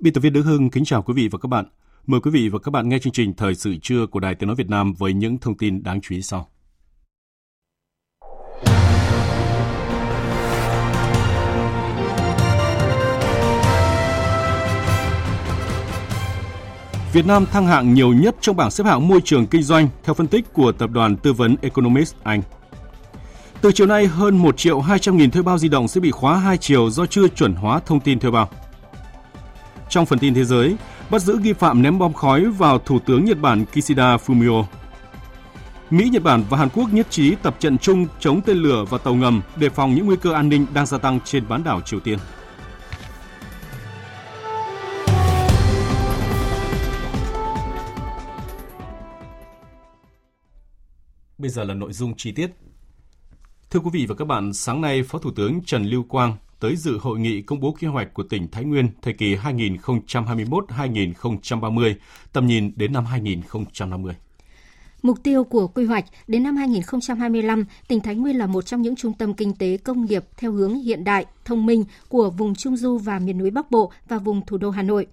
Biên tập viên Đức Hưng kính chào quý vị và các bạn. Mời quý vị và các bạn nghe chương trình Thời sự trưa của Đài Tiếng Nói Việt Nam với những thông tin đáng chú ý sau. Việt Nam thăng hạng nhiều nhất trong bảng xếp hạng môi trường kinh doanh theo phân tích của tập đoàn tư vấn Economist Anh. Từ chiều nay, hơn 1 triệu 200 nghìn thuê bao di động sẽ bị khóa hai chiều do chưa chuẩn hóa thông tin thuê bao. Trong phần tin thế giới, bắt giữ nghi phạm ném bom khói vào Thủ tướng Nhật Bản Kishida Fumio. Mỹ, Nhật Bản và Hàn Quốc nhất trí tập trận chung chống tên lửa và tàu ngầm đề phòng những nguy cơ an ninh đang gia tăng trên bán đảo Triều Tiên. Bây giờ là nội dung chi tiết. Thưa quý vị và các bạn, sáng nay Phó Thủ tướng Trần Lưu Quang tới dự hội nghị công bố kế hoạch của tỉnh Thái Nguyên thời kỳ 2021-2030, tầm nhìn đến năm 2050. Mục tiêu của quy hoạch đến năm 2025, tỉnh Thái Nguyên là một trong những trung tâm kinh tế công nghiệp theo hướng hiện đại, thông minh của vùng Trung Du và miền núi Bắc Bộ và vùng thủ đô Hà Nội.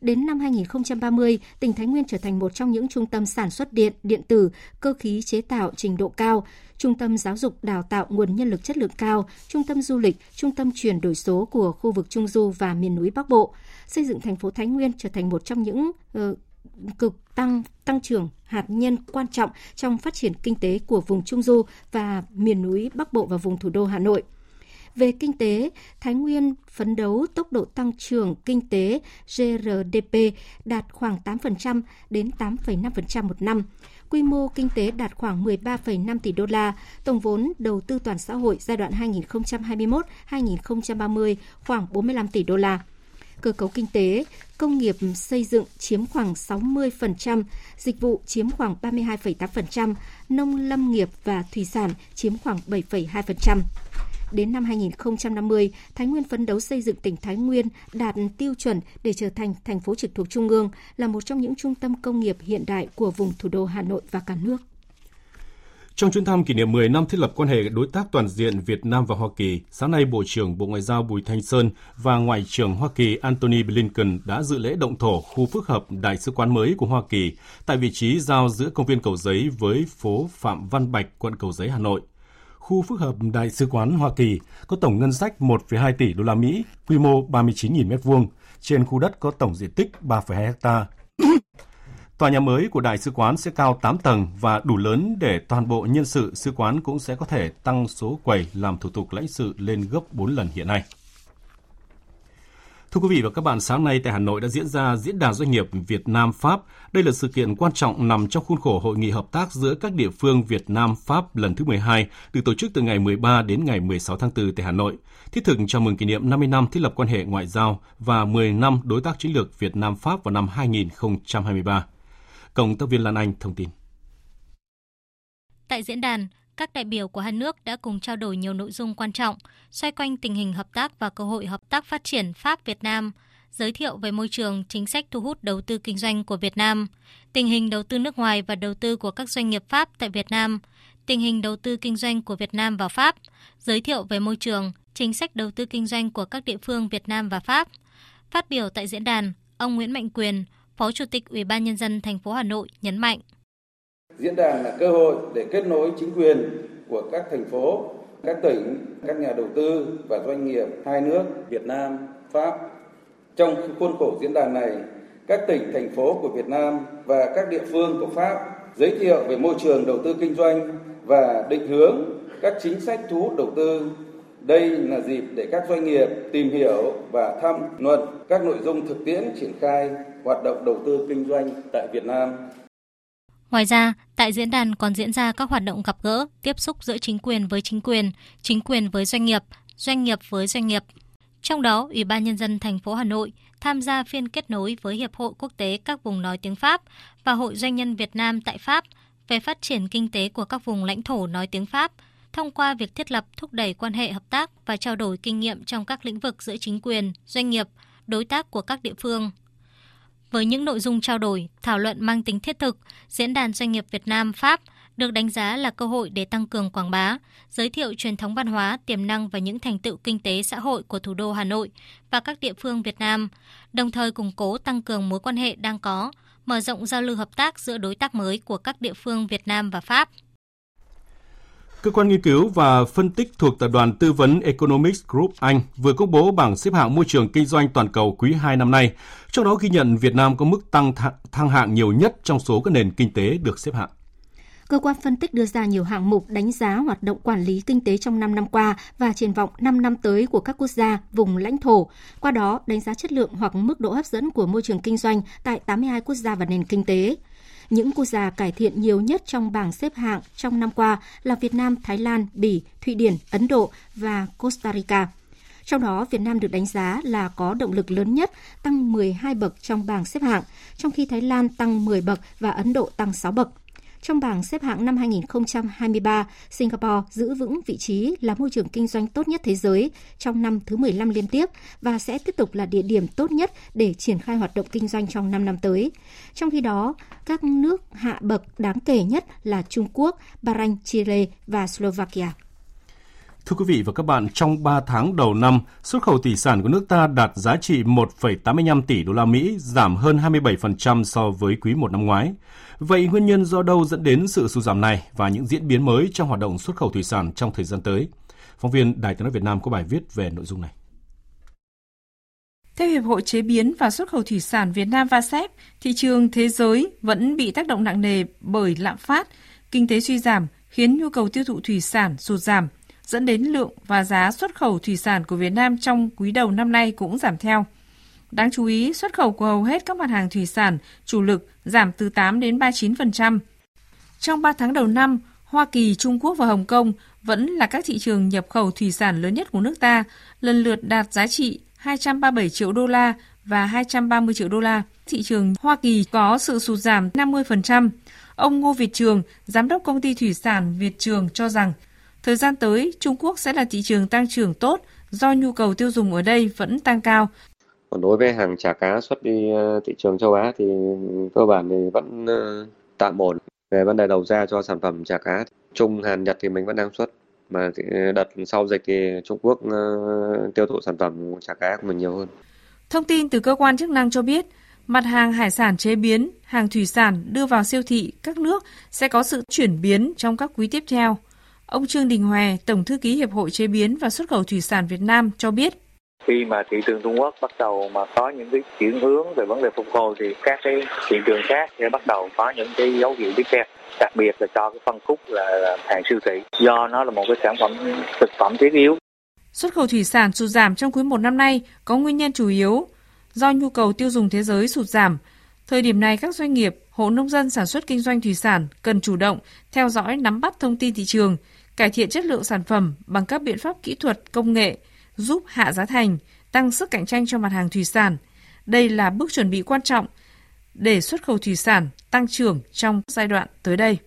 Đến năm 2030, tỉnh Thái Nguyên trở thành một trong những trung tâm sản xuất điện, điện tử, cơ khí chế tạo trình độ cao, trung tâm giáo dục đào tạo nguồn nhân lực chất lượng cao, trung tâm du lịch, trung tâm chuyển đổi số của khu vực Trung Du và miền núi Bắc Bộ, xây dựng thành phố Thái Nguyên trở thành một trong những uh, cực tăng tăng trưởng hạt nhân quan trọng trong phát triển kinh tế của vùng Trung Du và miền núi Bắc Bộ và vùng thủ đô Hà Nội. Về kinh tế, Thái Nguyên phấn đấu tốc độ tăng trưởng kinh tế GRDP đạt khoảng 8% đến 8,5% một năm. Quy mô kinh tế đạt khoảng 13,5 tỷ đô la, tổng vốn đầu tư toàn xã hội giai đoạn 2021-2030 khoảng 45 tỷ đô la cơ cấu kinh tế, công nghiệp xây dựng chiếm khoảng 60%, dịch vụ chiếm khoảng 32,8%, nông lâm nghiệp và thủy sản chiếm khoảng 7,2%. Đến năm 2050, Thái Nguyên phấn đấu xây dựng tỉnh Thái Nguyên đạt tiêu chuẩn để trở thành thành phố trực thuộc Trung ương, là một trong những trung tâm công nghiệp hiện đại của vùng thủ đô Hà Nội và cả nước. Trong chuyến thăm kỷ niệm 10 năm thiết lập quan hệ đối tác toàn diện Việt Nam và Hoa Kỳ, sáng nay Bộ trưởng Bộ Ngoại giao Bùi Thanh Sơn và Ngoại trưởng Hoa Kỳ Antony Blinken đã dự lễ động thổ khu phức hợp Đại sứ quán mới của Hoa Kỳ tại vị trí giao giữa công viên Cầu Giấy với phố Phạm Văn Bạch, quận Cầu Giấy, Hà Nội. Khu phức hợp Đại sứ quán Hoa Kỳ có tổng ngân sách 1,2 tỷ đô la Mỹ, quy mô 39.000 m2, trên khu đất có tổng diện tích 3,2 ha. Tòa nhà mới của đại sứ quán sẽ cao 8 tầng và đủ lớn để toàn bộ nhân sự sứ quán cũng sẽ có thể tăng số quầy làm thủ tục lãnh sự lên gấp 4 lần hiện nay. Thưa quý vị và các bạn, sáng nay tại Hà Nội đã diễn ra Diễn đàn Doanh nghiệp Việt Nam-Pháp. Đây là sự kiện quan trọng nằm trong khuôn khổ Hội nghị hợp tác giữa các địa phương Việt Nam-Pháp lần thứ 12, được tổ chức từ ngày 13 đến ngày 16 tháng 4 tại Hà Nội, thiết thực chào mừng kỷ niệm 50 năm thiết lập quan hệ ngoại giao và 10 năm đối tác chiến lược Việt Nam-Pháp vào năm 2023. Cộng tác viên Lan Anh thông tin. Tại diễn đàn, các đại biểu của hai nước đã cùng trao đổi nhiều nội dung quan trọng xoay quanh tình hình hợp tác và cơ hội hợp tác phát triển Pháp Việt Nam, giới thiệu về môi trường chính sách thu hút đầu tư kinh doanh của Việt Nam, tình hình đầu tư nước ngoài và đầu tư của các doanh nghiệp Pháp tại Việt Nam, tình hình đầu tư kinh doanh của Việt Nam vào Pháp, giới thiệu về môi trường, chính sách đầu tư kinh doanh của các địa phương Việt Nam và Pháp. Phát biểu tại diễn đàn, ông Nguyễn Mạnh Quyền, Phó Chủ tịch Ủy ban nhân dân thành phố Hà Nội nhấn mạnh: Diễn đàn là cơ hội để kết nối chính quyền của các thành phố, các tỉnh, các nhà đầu tư và doanh nghiệp hai nước Việt Nam, Pháp. Trong khuôn khổ diễn đàn này, các tỉnh, thành phố của Việt Nam và các địa phương của Pháp giới thiệu về môi trường đầu tư kinh doanh và định hướng các chính sách thu hút đầu tư Đây là dịp để các doanh nghiệp tìm hiểu và tham luận các nội dung thực tiễn triển khai hoạt động đầu tư kinh doanh tại Việt Nam. Ngoài ra, tại diễn đàn còn diễn ra các hoạt động gặp gỡ, tiếp xúc giữa chính quyền với chính quyền, chính quyền với doanh nghiệp, doanh nghiệp với doanh nghiệp. Trong đó, Ủy ban Nhân dân thành phố Hà Nội tham gia phiên kết nối với Hiệp hội Quốc tế các vùng nói tiếng Pháp và Hội Doanh nhân Việt Nam tại Pháp về phát triển kinh tế của các vùng lãnh thổ nói tiếng Pháp, thông qua việc thiết lập thúc đẩy quan hệ hợp tác và trao đổi kinh nghiệm trong các lĩnh vực giữa chính quyền, doanh nghiệp, đối tác của các địa phương. Với những nội dung trao đổi, thảo luận mang tính thiết thực, Diễn đàn Doanh nghiệp Việt Nam Pháp được đánh giá là cơ hội để tăng cường quảng bá, giới thiệu truyền thống văn hóa, tiềm năng và những thành tựu kinh tế xã hội của thủ đô Hà Nội và các địa phương Việt Nam, đồng thời củng cố tăng cường mối quan hệ đang có, mở rộng giao lưu hợp tác giữa đối tác mới của các địa phương Việt Nam và Pháp. Cơ quan nghiên cứu và phân tích thuộc tập đoàn tư vấn Economics Group Anh vừa công bố bảng xếp hạng môi trường kinh doanh toàn cầu quý 2 năm nay, trong đó ghi nhận Việt Nam có mức tăng thăng hạng nhiều nhất trong số các nền kinh tế được xếp hạng. Cơ quan phân tích đưa ra nhiều hạng mục đánh giá hoạt động quản lý kinh tế trong 5 năm qua và triển vọng 5 năm tới của các quốc gia, vùng lãnh thổ. Qua đó, đánh giá chất lượng hoặc mức độ hấp dẫn của môi trường kinh doanh tại 82 quốc gia và nền kinh tế. Những quốc gia cải thiện nhiều nhất trong bảng xếp hạng trong năm qua là Việt Nam, Thái Lan, Bỉ, Thụy Điển, Ấn Độ và Costa Rica. Trong đó, Việt Nam được đánh giá là có động lực lớn nhất, tăng 12 bậc trong bảng xếp hạng, trong khi Thái Lan tăng 10 bậc và Ấn Độ tăng 6 bậc. Trong bảng xếp hạng năm 2023, Singapore giữ vững vị trí là môi trường kinh doanh tốt nhất thế giới trong năm thứ 15 liên tiếp và sẽ tiếp tục là địa điểm tốt nhất để triển khai hoạt động kinh doanh trong 5 năm tới. Trong khi đó, các nước hạ bậc đáng kể nhất là Trung Quốc, Bahrain, Chile và Slovakia. Thưa quý vị và các bạn, trong 3 tháng đầu năm, xuất khẩu thủy sản của nước ta đạt giá trị 1,85 tỷ đô la Mỹ, giảm hơn 27% so với quý 1 năm ngoái. Vậy nguyên nhân do đâu dẫn đến sự sụt giảm này và những diễn biến mới trong hoạt động xuất khẩu thủy sản trong thời gian tới? Phóng viên Đài tiếng nói Việt Nam có bài viết về nội dung này. Theo Hiệp hội Chế biến và Xuất khẩu Thủy sản Việt Nam VASEP, thị trường thế giới vẫn bị tác động nặng nề bởi lạm phát, kinh tế suy giảm khiến nhu cầu tiêu thụ thủy sản sụt giảm, dẫn đến lượng và giá xuất khẩu thủy sản của Việt Nam trong quý đầu năm nay cũng giảm theo. Đáng chú ý, xuất khẩu của hầu hết các mặt hàng thủy sản chủ lực giảm từ 8 đến 39%. Trong 3 tháng đầu năm, Hoa Kỳ, Trung Quốc và Hồng Kông vẫn là các thị trường nhập khẩu thủy sản lớn nhất của nước ta, lần lượt đạt giá trị 237 triệu đô la và 230 triệu đô la. Thị trường Hoa Kỳ có sự sụt giảm 50%. Ông Ngô Việt Trường, giám đốc công ty thủy sản Việt Trường cho rằng, thời gian tới Trung Quốc sẽ là thị trường tăng trưởng tốt do nhu cầu tiêu dùng ở đây vẫn tăng cao còn đối với hàng chả cá xuất đi ờ, thị trường châu Á thì cơ bản thì vẫn ờ, tạm ổn. Về vấn đề đầu ra cho sản phẩm chả cá, Trung, Hàn, Nhật thì mình vẫn đang xuất. Mà đợt sau dịch thì Trung Quốc ờ, tiêu thụ sản phẩm chả cá của mình nhiều hơn. Thông tin từ cơ quan chức năng cho biết, mặt hàng hải sản chế biến, hàng thủy sản đưa vào siêu thị các nước sẽ có sự chuyển biến trong các quý tiếp theo. Ông Trương Đình Hòe, Tổng thư ký Hiệp hội Chế biến và Xuất khẩu Thủy sản Việt Nam cho biết, khi mà thị trường Trung Quốc bắt đầu mà có những cái chuyển hướng về vấn đề phục hồi thì các cái thị trường khác sẽ bắt đầu có những cái dấu hiệu tiếp theo đặc biệt là cho cái phân khúc là hàng siêu thị do nó là một cái sản phẩm thực phẩm thiết yếu. Xuất khẩu thủy sản sụt giảm trong quý một năm nay có nguyên nhân chủ yếu do nhu cầu tiêu dùng thế giới sụt giảm. Thời điểm này các doanh nghiệp, hộ nông dân sản xuất kinh doanh thủy sản cần chủ động theo dõi nắm bắt thông tin thị trường, cải thiện chất lượng sản phẩm bằng các biện pháp kỹ thuật, công nghệ, giúp hạ giá thành, tăng sức cạnh tranh cho mặt hàng thủy sản. Đây là bước chuẩn bị quan trọng để xuất khẩu thủy sản tăng trưởng trong giai đoạn tới đây.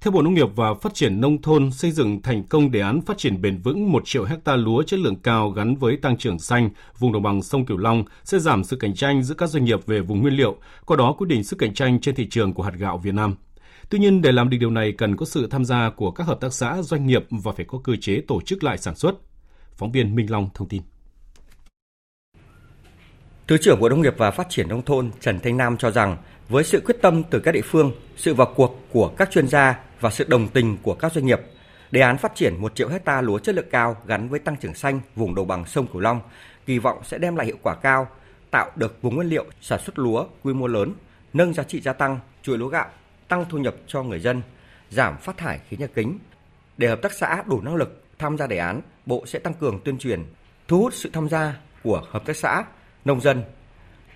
Theo Bộ Nông nghiệp và Phát triển Nông thôn, xây dựng thành công đề án phát triển bền vững 1 triệu hecta lúa chất lượng cao gắn với tăng trưởng xanh, vùng đồng bằng sông Cửu Long sẽ giảm sự cạnh tranh giữa các doanh nghiệp về vùng nguyên liệu, qua đó quyết định sức cạnh tranh trên thị trường của hạt gạo Việt Nam. Tuy nhiên, để làm được điều này cần có sự tham gia của các hợp tác xã, doanh nghiệp và phải có cơ chế tổ chức lại sản xuất. Phóng viên Minh Long thông tin. Thứ trưởng Bộ Nông nghiệp và Phát triển Nông thôn Trần Thanh Nam cho rằng với sự quyết tâm từ các địa phương, sự vào cuộc của các chuyên gia và sự đồng tình của các doanh nghiệp, đề án phát triển 1 triệu hecta lúa chất lượng cao gắn với tăng trưởng xanh vùng đồng bằng sông Cửu Long kỳ vọng sẽ đem lại hiệu quả cao, tạo được vùng nguyên liệu sản xuất lúa quy mô lớn, nâng giá trị gia tăng chuỗi lúa gạo tăng thu nhập cho người dân, giảm phát thải khí nhà kính. Để hợp tác xã đủ năng lực tham gia đề án, Bộ sẽ tăng cường tuyên truyền, thu hút sự tham gia của hợp tác xã, nông dân.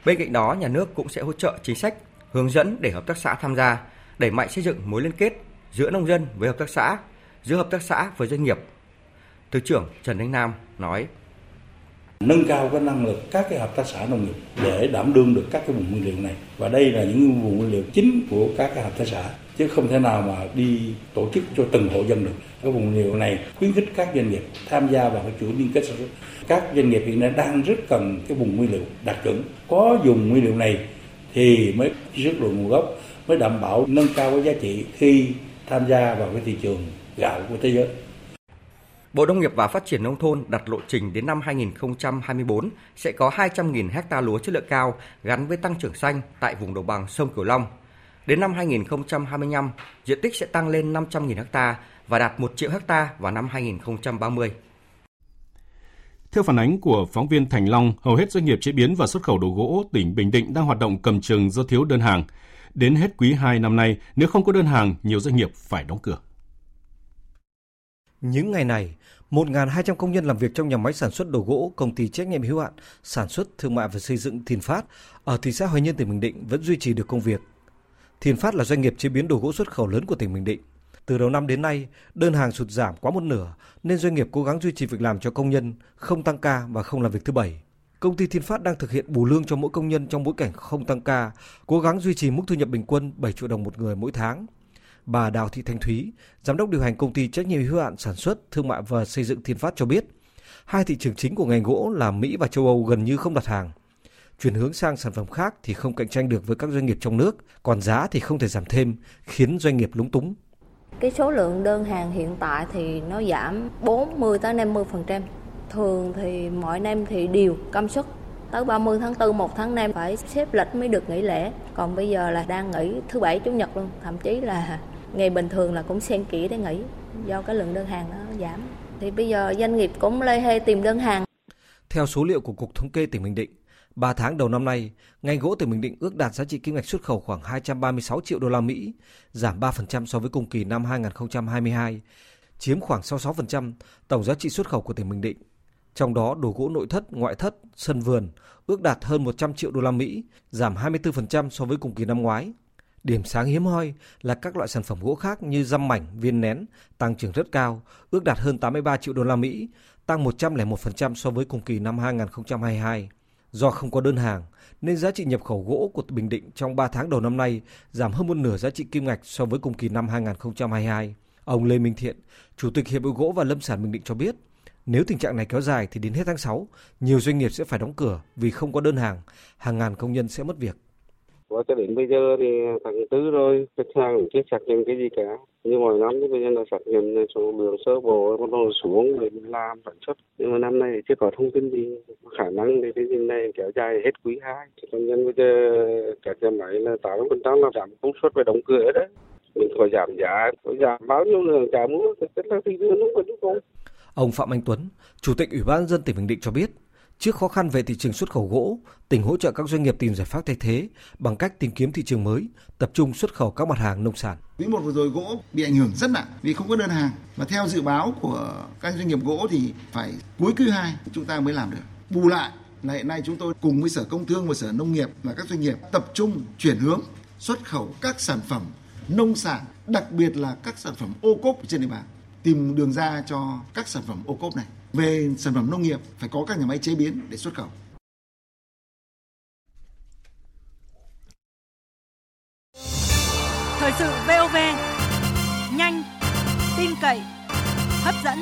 Bên cạnh đó, nhà nước cũng sẽ hỗ trợ chính sách, hướng dẫn để hợp tác xã tham gia, đẩy mạnh xây dựng mối liên kết giữa nông dân với hợp tác xã, giữa hợp tác xã với doanh nghiệp. Thứ trưởng Trần Thanh Nam nói: nâng cao cái năng lực các cái hợp tác xã nông nghiệp để đảm đương được các cái vùng nguyên liệu này. Và đây là những vùng nguyên liệu chính của các cái hợp tác xã, chứ không thể nào mà đi tổ chức cho từng hộ dân được. Cái vùng nguyên liệu này khuyến khích các doanh nghiệp tham gia vào cái chuỗi liên kết sản xuất. Các doanh nghiệp hiện nay đang rất cần cái vùng nguyên liệu đạt chuẩn. Có dùng nguyên liệu này thì mới xuất lượng nguồn gốc, mới đảm bảo nâng cao cái giá trị khi tham gia vào cái thị trường gạo của thế giới. Bộ Nông nghiệp và Phát triển Nông thôn đặt lộ trình đến năm 2024 sẽ có 200.000 hecta lúa chất lượng cao gắn với tăng trưởng xanh tại vùng đồng bằng sông Cửu Long. Đến năm 2025, diện tích sẽ tăng lên 500.000 hecta và đạt 1 triệu hecta vào năm 2030. Theo phản ánh của phóng viên Thành Long, hầu hết doanh nghiệp chế biến và xuất khẩu đồ gỗ tỉnh Bình Định đang hoạt động cầm chừng do thiếu đơn hàng. Đến hết quý 2 năm nay, nếu không có đơn hàng, nhiều doanh nghiệp phải đóng cửa. Những ngày này, 1.200 công nhân làm việc trong nhà máy sản xuất đồ gỗ công ty trách nhiệm hữu hạn sản xuất thương mại và xây dựng Thiên Phát ở thị xã Hoài Nhơn tỉnh Bình Định vẫn duy trì được công việc. Thiên Phát là doanh nghiệp chế biến đồ gỗ xuất khẩu lớn của tỉnh Bình Định. Từ đầu năm đến nay, đơn hàng sụt giảm quá một nửa nên doanh nghiệp cố gắng duy trì việc làm cho công nhân, không tăng ca và không làm việc thứ bảy. Công ty Thiên Phát đang thực hiện bù lương cho mỗi công nhân trong bối cảnh không tăng ca, cố gắng duy trì mức thu nhập bình quân 7 triệu đồng một người mỗi tháng Bà Đào Thị Thanh Thúy, giám đốc điều hành công ty trách nhiệm hữu hạn sản xuất, thương mại và xây dựng Thiên Phát cho biết, hai thị trường chính của ngành gỗ là Mỹ và châu Âu gần như không đặt hàng. Chuyển hướng sang sản phẩm khác thì không cạnh tranh được với các doanh nghiệp trong nước, còn giá thì không thể giảm thêm, khiến doanh nghiệp lúng túng. Cái số lượng đơn hàng hiện tại thì nó giảm 40 tới 50%. Thường thì mỗi năm thì đều công suất tới 30 tháng 4 một tháng 5 phải xếp lịch mới được nghỉ lễ còn bây giờ là đang nghỉ thứ bảy chủ nhật luôn thậm chí là ngày bình thường là cũng xen kỹ để nghỉ do cái lượng đơn hàng nó giảm thì bây giờ doanh nghiệp cũng lê hê tìm đơn hàng theo số liệu của cục thống kê tỉnh Bình Định 3 tháng đầu năm nay, ngành gỗ tỉnh Bình Định ước đạt giá trị kim ngạch xuất khẩu khoảng 236 triệu đô la Mỹ, giảm 3% so với cùng kỳ năm 2022, chiếm khoảng 66% tổng giá trị xuất khẩu của tỉnh Bình Định. Trong đó đồ gỗ nội thất, ngoại thất, sân vườn ước đạt hơn 100 triệu đô la Mỹ, giảm 24% so với cùng kỳ năm ngoái. Điểm sáng hiếm hoi là các loại sản phẩm gỗ khác như răm mảnh, viên nén tăng trưởng rất cao, ước đạt hơn 83 triệu đô la Mỹ, tăng 101% so với cùng kỳ năm 2022. Do không có đơn hàng, nên giá trị nhập khẩu gỗ của Bình Định trong 3 tháng đầu năm nay giảm hơn một nửa giá trị kim ngạch so với cùng kỳ năm 2022. Ông Lê Minh Thiện, Chủ tịch Hiệp hội Gỗ và Lâm sản Bình Định cho biết, nếu tình trạng này kéo dài thì đến hết tháng 6, nhiều doanh nghiệp sẽ phải đóng cửa vì không có đơn hàng, hàng ngàn công nhân sẽ mất việc. Và cho đến bây giờ thì tháng tư rồi, khách hàng cũng chưa xác nhận cái gì cả. Như mọi năm thì bây giờ là xác nhận số lượng sơ bộ bắt đầu xuống để làm sản xuất. Nhưng mà năm nay chưa có thông tin gì. Khả năng thì cái gì này kéo dài hết quý hai Công nhân bây giờ các nhà máy là 80% là giảm công suất và đóng cửa đấy. Mình phải giảm giá, phải giảm bao nhiêu lượng trả mua, tức là thị trường nó vẫn không. Ông Phạm Anh Tuấn, Chủ tịch Ủy ban dân tỉnh Bình Định cho biết, Trước khó khăn về thị trường xuất khẩu gỗ, tỉnh hỗ trợ các doanh nghiệp tìm giải pháp thay thế bằng cách tìm kiếm thị trường mới, tập trung xuất khẩu các mặt hàng nông sản. Quý một vừa rồi gỗ bị ảnh hưởng rất nặng vì không có đơn hàng và theo dự báo của các doanh nghiệp gỗ thì phải cuối quý 2 chúng ta mới làm được. Bù lại là hiện nay chúng tôi cùng với Sở Công Thương và Sở Nông nghiệp và các doanh nghiệp tập trung chuyển hướng xuất khẩu các sản phẩm nông sản, đặc biệt là các sản phẩm ô cốp trên địa bàn, tìm đường ra cho các sản phẩm ô cốp này về sản phẩm nông nghiệp phải có các nhà máy chế biến để xuất khẩu. Thời sự VOV nhanh, tin cậy, hấp dẫn.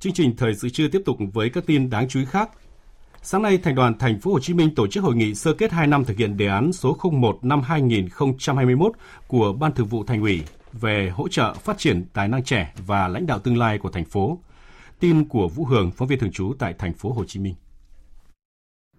Chương trình thời sự trưa tiếp tục với các tin đáng chú ý khác. Sáng nay, Thành đoàn Thành phố Hồ Chí Minh tổ chức hội nghị sơ kết 2 năm thực hiện đề án số 01 năm 2021 của Ban Thường vụ Thành ủy về hỗ trợ phát triển tài năng trẻ và lãnh đạo tương lai của thành phố. Tin của Vũ Hường, phóng viên thường trú tại thành phố Hồ Chí Minh.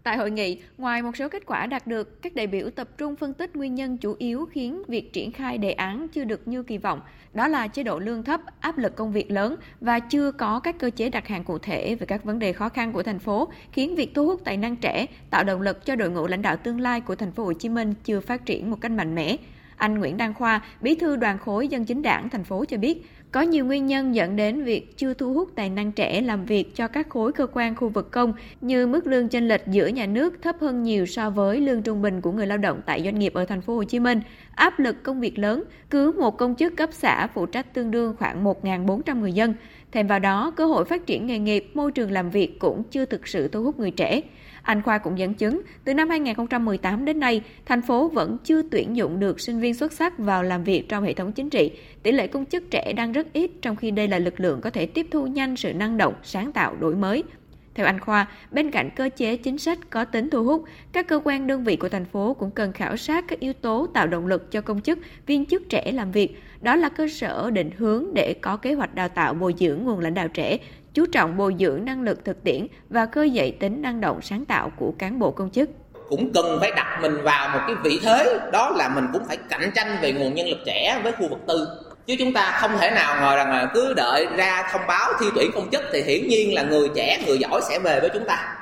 Tại hội nghị, ngoài một số kết quả đạt được, các đại biểu tập trung phân tích nguyên nhân chủ yếu khiến việc triển khai đề án chưa được như kỳ vọng, đó là chế độ lương thấp, áp lực công việc lớn và chưa có các cơ chế đặt hàng cụ thể về các vấn đề khó khăn của thành phố, khiến việc thu hút tài năng trẻ, tạo động lực cho đội ngũ lãnh đạo tương lai của thành phố Hồ Chí Minh chưa phát triển một cách mạnh mẽ. Anh Nguyễn Đăng Khoa, bí thư đoàn khối dân chính đảng thành phố cho biết, có nhiều nguyên nhân dẫn đến việc chưa thu hút tài năng trẻ làm việc cho các khối cơ quan khu vực công như mức lương chênh lệch giữa nhà nước thấp hơn nhiều so với lương trung bình của người lao động tại doanh nghiệp ở thành phố Hồ Chí Minh, áp lực công việc lớn, cứ một công chức cấp xã phụ trách tương đương khoảng 1.400 người dân. Thêm vào đó, cơ hội phát triển nghề nghiệp, môi trường làm việc cũng chưa thực sự thu hút người trẻ. Anh Khoa cũng dẫn chứng, từ năm 2018 đến nay, thành phố vẫn chưa tuyển dụng được sinh viên xuất sắc vào làm việc trong hệ thống chính trị. Tỷ lệ công chức trẻ đang rất ít, trong khi đây là lực lượng có thể tiếp thu nhanh sự năng động, sáng tạo, đổi mới. Theo anh Khoa, bên cạnh cơ chế chính sách có tính thu hút, các cơ quan đơn vị của thành phố cũng cần khảo sát các yếu tố tạo động lực cho công chức, viên chức trẻ làm việc. Đó là cơ sở định hướng để có kế hoạch đào tạo bồi dưỡng nguồn lãnh đạo trẻ, chú trọng bồi dưỡng năng lực thực tiễn và khơi dậy tính năng động sáng tạo của cán bộ công chức. Cũng cần phải đặt mình vào một cái vị thế đó là mình cũng phải cạnh tranh về nguồn nhân lực trẻ với khu vực tư. Chứ chúng ta không thể nào ngồi rằng là cứ đợi ra thông báo thi tuyển công chức thì hiển nhiên là người trẻ người giỏi sẽ về với chúng ta.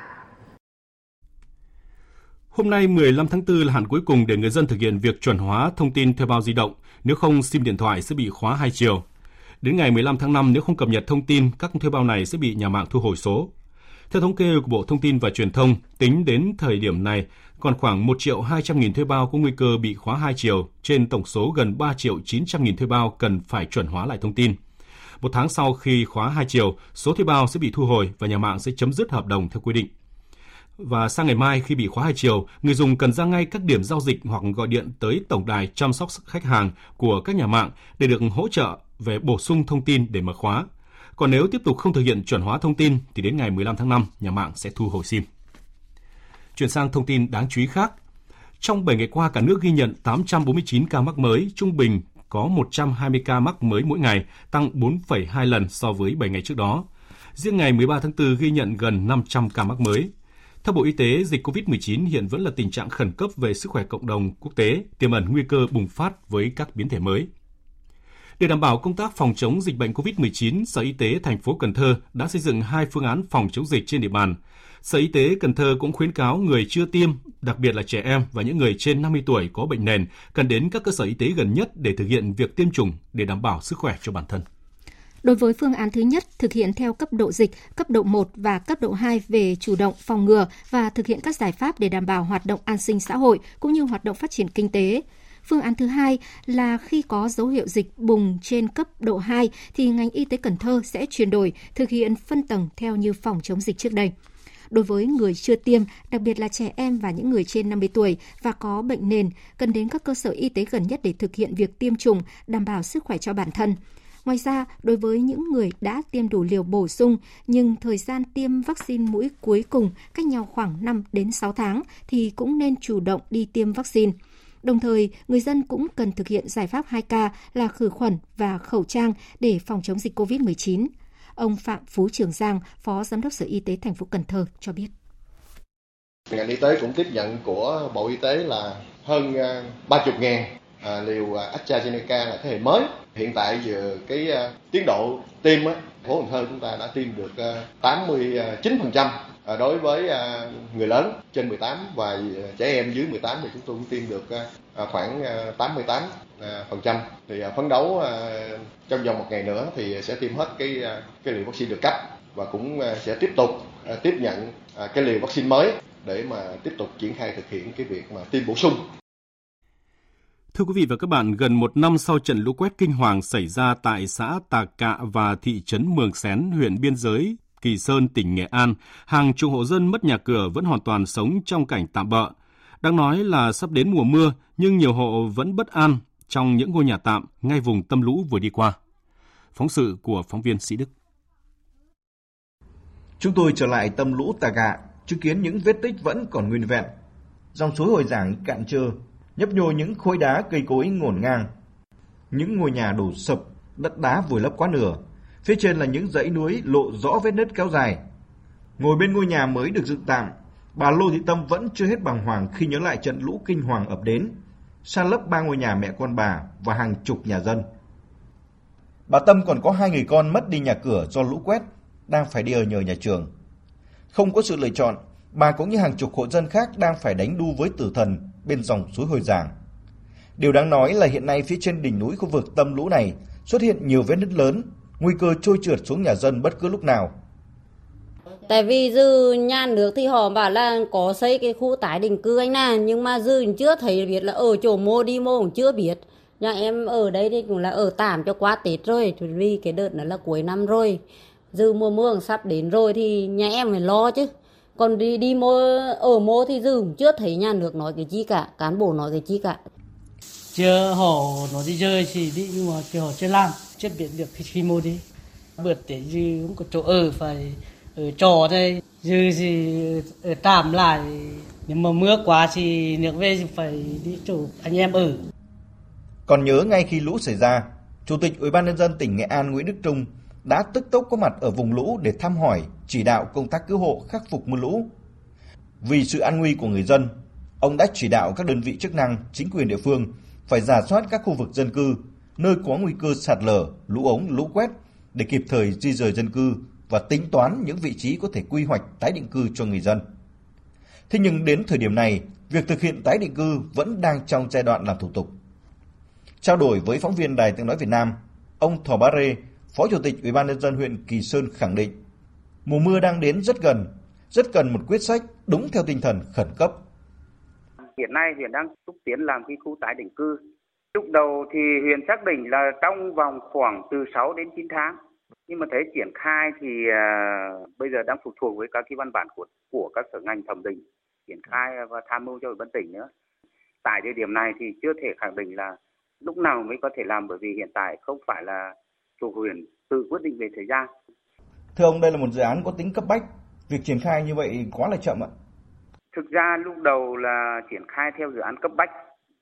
Hôm nay 15 tháng 4 là hạn cuối cùng để người dân thực hiện việc chuẩn hóa thông tin thuê bao di động, nếu không SIM điện thoại sẽ bị khóa hai chiều. Đến ngày 15 tháng 5 nếu không cập nhật thông tin, các thuê bao này sẽ bị nhà mạng thu hồi số. Theo thống kê của Bộ Thông tin và Truyền thông, tính đến thời điểm này, còn khoảng 1 triệu 200 nghìn thuê bao có nguy cơ bị khóa hai chiều, trên tổng số gần 3 triệu 900 nghìn thuê bao cần phải chuẩn hóa lại thông tin. Một tháng sau khi khóa hai chiều, số thuê bao sẽ bị thu hồi và nhà mạng sẽ chấm dứt hợp đồng theo quy định. Và sang ngày mai khi bị khóa hai chiều, người dùng cần ra ngay các điểm giao dịch hoặc gọi điện tới tổng đài chăm sóc khách hàng của các nhà mạng để được hỗ trợ về bổ sung thông tin để mở khóa. Còn nếu tiếp tục không thực hiện chuẩn hóa thông tin thì đến ngày 15 tháng 5, nhà mạng sẽ thu hồi SIM. Chuyển sang thông tin đáng chú ý khác. Trong 7 ngày qua, cả nước ghi nhận 849 ca mắc mới, trung bình có 120 ca mắc mới mỗi ngày, tăng 4,2 lần so với 7 ngày trước đó. Riêng ngày 13 tháng 4 ghi nhận gần 500 ca mắc mới. Theo Bộ Y tế, dịch COVID-19 hiện vẫn là tình trạng khẩn cấp về sức khỏe cộng đồng quốc tế, tiềm ẩn nguy cơ bùng phát với các biến thể mới. Để đảm bảo công tác phòng chống dịch bệnh COVID-19, Sở Y tế thành phố Cần Thơ đã xây dựng hai phương án phòng chống dịch trên địa bàn. Sở Y tế Cần Thơ cũng khuyến cáo người chưa tiêm, đặc biệt là trẻ em và những người trên 50 tuổi có bệnh nền, cần đến các cơ sở y tế gần nhất để thực hiện việc tiêm chủng để đảm bảo sức khỏe cho bản thân. Đối với phương án thứ nhất, thực hiện theo cấp độ dịch, cấp độ 1 và cấp độ 2 về chủ động phòng ngừa và thực hiện các giải pháp để đảm bảo hoạt động an sinh xã hội cũng như hoạt động phát triển kinh tế. Phương án thứ hai là khi có dấu hiệu dịch bùng trên cấp độ 2 thì ngành y tế Cần Thơ sẽ chuyển đổi thực hiện phân tầng theo như phòng chống dịch trước đây. Đối với người chưa tiêm, đặc biệt là trẻ em và những người trên 50 tuổi và có bệnh nền, cần đến các cơ sở y tế gần nhất để thực hiện việc tiêm chủng, đảm bảo sức khỏe cho bản thân. Ngoài ra, đối với những người đã tiêm đủ liều bổ sung nhưng thời gian tiêm vaccine mũi cuối cùng cách nhau khoảng 5 đến 6 tháng thì cũng nên chủ động đi tiêm vaccine. Đồng thời, người dân cũng cần thực hiện giải pháp 2K là khử khuẩn và khẩu trang để phòng chống dịch COVID-19. Ông Phạm Phú Trường Giang, Phó Giám đốc Sở Y tế thành phố Cần Thơ cho biết. Ngành y tế cũng tiếp nhận của Bộ Y tế là hơn 30 à, ngàn à, liều à, AstraZeneca là thế hệ mới. Hiện tại giờ cái ờ, tiến độ tiêm á, phố Cần Thơ chúng ta đã tiêm được ờ, 89% ờ, đối với người lớn trên 18 và trẻ em dưới 18 thì chúng tôi cũng tiêm được khoảng 88 phần trăm. Thì phấn đấu trong vòng một ngày nữa thì sẽ tiêm hết cái cái liều vaccine được cấp và cũng sẽ tiếp tục tiếp nhận cái liều vaccine mới để mà tiếp tục triển khai thực hiện cái việc mà tiêm bổ sung. Thưa quý vị và các bạn, gần một năm sau trận lũ quét kinh hoàng xảy ra tại xã Tà Cạ và thị trấn Mường Xén, huyện biên giới Kỳ Sơn, tỉnh Nghệ An, hàng chục hộ dân mất nhà cửa vẫn hoàn toàn sống trong cảnh tạm bợ. Đang nói là sắp đến mùa mưa, nhưng nhiều hộ vẫn bất an trong những ngôi nhà tạm ngay vùng tâm lũ vừa đi qua. Phóng sự của phóng viên Sĩ Đức. Chúng tôi trở lại tâm lũ Tà Gạ, chứng kiến những vết tích vẫn còn nguyên vẹn. Dòng suối hồi giảng cạn trơ, nhấp nhô những khối đá cây cối ngổn ngang. Những ngôi nhà đổ sập, đất đá vùi lấp quá nửa, Phía trên là những dãy núi lộ rõ vết nứt kéo dài. Ngồi bên ngôi nhà mới được dựng tạm, bà Lô Thị Tâm vẫn chưa hết bàng hoàng khi nhớ lại trận lũ kinh hoàng ập đến, san lấp ba ngôi nhà mẹ con bà và hàng chục nhà dân. Bà Tâm còn có hai người con mất đi nhà cửa do lũ quét, đang phải đi ở nhờ nhà trường. Không có sự lựa chọn, bà cũng như hàng chục hộ dân khác đang phải đánh đu với tử thần bên dòng suối hồi giảng. Điều đáng nói là hiện nay phía trên đỉnh núi khu vực tâm lũ này xuất hiện nhiều vết nứt lớn, nguy cơ trôi trượt xuống nhà dân bất cứ lúc nào. Tại vì dư nhà nước thì họ bảo là có xây cái khu tái định cư anh nè, nhưng mà dư chưa thấy biết là ở chỗ mô đi mô cũng chưa biết. Nhà em ở đây thì cũng là ở tạm cho quá Tết rồi, vì cái đợt đó là cuối năm rồi. Dư mùa mưa sắp đến rồi thì nhà em phải lo chứ. Còn đi đi mô, ở mô thì dư chưa thấy nhà nước nói cái chi cả, cán bộ nói cái chi cả. Chưa họ nói đi chơi thì đi nhưng mà chưa họ chưa làm, chưa biết được khi mô đi. Bữa Tết dư cũng có chỗ ở phải ở trò đây dư thì ở tạm lại nhưng mà mưa quá thì nước về thì phải đi chỗ anh em ở còn nhớ ngay khi lũ xảy ra chủ tịch ủy ban nhân dân tỉnh nghệ an nguyễn đức trung đã tức tốc có mặt ở vùng lũ để thăm hỏi chỉ đạo công tác cứu hộ khắc phục mưa lũ vì sự an nguy của người dân ông đã chỉ đạo các đơn vị chức năng chính quyền địa phương phải giả soát các khu vực dân cư nơi có nguy cơ sạt lở lũ ống lũ quét để kịp thời di rời dân cư và tính toán những vị trí có thể quy hoạch tái định cư cho người dân. Thế nhưng đến thời điểm này, việc thực hiện tái định cư vẫn đang trong giai đoạn làm thủ tục. Trao đổi với phóng viên Đài Tiếng Nói Việt Nam, ông Thỏ Bá Rê, Phó Chủ tịch Ủy ban nhân dân huyện Kỳ Sơn khẳng định, mùa mưa đang đến rất gần, rất cần một quyết sách đúng theo tinh thần khẩn cấp. Hiện nay huyện đang xúc tiến làm cái khu tái định cư. Lúc đầu thì huyện xác định là trong vòng khoảng từ 6 đến 9 tháng nhưng mà thấy triển khai thì uh, bây giờ đang phụ thuộc với các cái văn bản của của các sở ngành thẩm định triển khai và tham mưu cho ủy ban tỉnh nữa tại thời điểm này thì chưa thể khẳng định là lúc nào mới có thể làm bởi vì hiện tại không phải là thuộc huyện tự quyết định về thời gian. Thưa ông đây là một dự án có tính cấp bách. Việc triển khai như vậy quá là chậm ạ. Thực ra lúc đầu là triển khai theo dự án cấp bách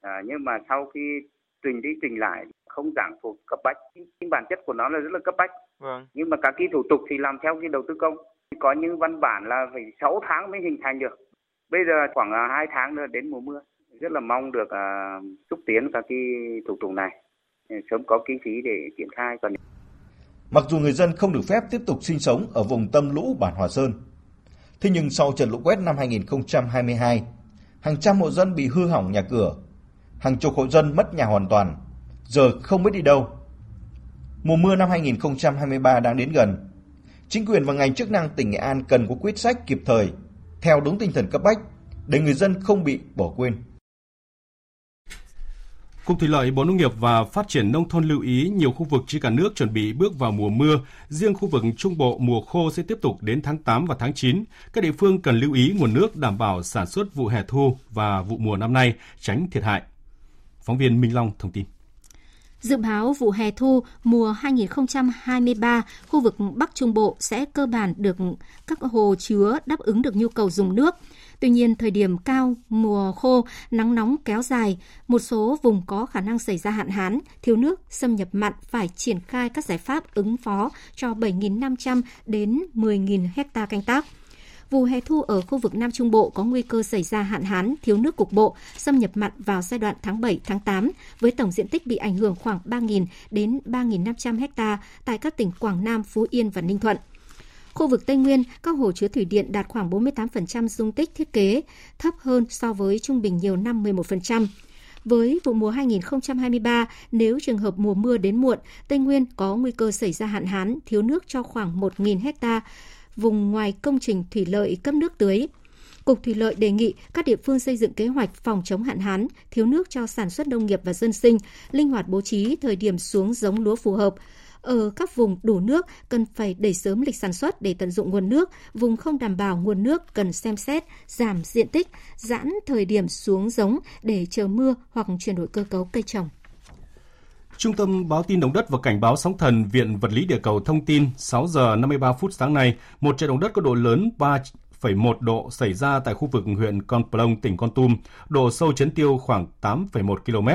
à, nhưng mà sau khi trình đi trình lại không giảng thuộc cấp bách. Nhưng bản chất của nó là rất là cấp bách. Vâng. nhưng mà các cái thủ tục thì làm theo cái đầu tư công. Có những văn bản là phải 6 tháng mới hình thành được. Bây giờ khoảng 2 à, tháng nữa đến mùa mưa. Rất là mong được uh, xúc tiến các cái thủ tục này Ừ, sớm có kinh phí để triển khai còn Mặc dù người dân không được phép tiếp tục sinh sống ở vùng tâm lũ bản Hòa Sơn, thế nhưng sau trận lũ quét năm 2022, hàng trăm hộ dân bị hư hỏng nhà cửa, hàng chục hộ dân mất nhà hoàn toàn, giờ không biết đi đâu. Mùa mưa năm 2023 đang đến gần. Chính quyền và ngành chức năng tỉnh Nghệ An cần có quyết sách kịp thời, theo đúng tinh thần cấp bách, để người dân không bị bỏ quên. Cục Thủy lợi Bộ Nông nghiệp và Phát triển Nông thôn lưu ý nhiều khu vực trên cả nước chuẩn bị bước vào mùa mưa. Riêng khu vực Trung Bộ mùa khô sẽ tiếp tục đến tháng 8 và tháng 9. Các địa phương cần lưu ý nguồn nước đảm bảo sản xuất vụ hè thu và vụ mùa năm nay, tránh thiệt hại. Phóng viên Minh Long thông tin. Dự báo vụ hè thu mùa 2023, khu vực Bắc Trung Bộ sẽ cơ bản được các hồ chứa đáp ứng được nhu cầu dùng nước. Tuy nhiên, thời điểm cao mùa khô, nắng nóng kéo dài, một số vùng có khả năng xảy ra hạn hán, thiếu nước, xâm nhập mặn phải triển khai các giải pháp ứng phó cho 7.500 đến 10.000 hecta canh tác vụ hè thu ở khu vực Nam Trung Bộ có nguy cơ xảy ra hạn hán, thiếu nước cục bộ, xâm nhập mặn vào giai đoạn tháng 7, tháng 8, với tổng diện tích bị ảnh hưởng khoảng 3.000 đến 3.500 ha tại các tỉnh Quảng Nam, Phú Yên và Ninh Thuận. Khu vực Tây Nguyên, các hồ chứa thủy điện đạt khoảng 48% dung tích thiết kế, thấp hơn so với trung bình nhiều năm 11%. Với vụ mùa 2023, nếu trường hợp mùa mưa đến muộn, Tây Nguyên có nguy cơ xảy ra hạn hán, thiếu nước cho khoảng 1.000 hecta vùng ngoài công trình thủy lợi cấp nước tưới. Cục Thủy lợi đề nghị các địa phương xây dựng kế hoạch phòng chống hạn hán, thiếu nước cho sản xuất nông nghiệp và dân sinh, linh hoạt bố trí thời điểm xuống giống lúa phù hợp. Ở các vùng đủ nước cần phải đẩy sớm lịch sản xuất để tận dụng nguồn nước, vùng không đảm bảo nguồn nước cần xem xét giảm diện tích, giãn thời điểm xuống giống để chờ mưa hoặc chuyển đổi cơ cấu cây trồng. Trung tâm báo tin động đất và cảnh báo sóng thần Viện Vật lý Địa cầu thông tin 6 giờ 53 phút sáng nay, một trận động đất có độ lớn 3,1 độ xảy ra tại khu vực huyện Con Plong, tỉnh Con Tum, độ sâu chấn tiêu khoảng 8,1 km.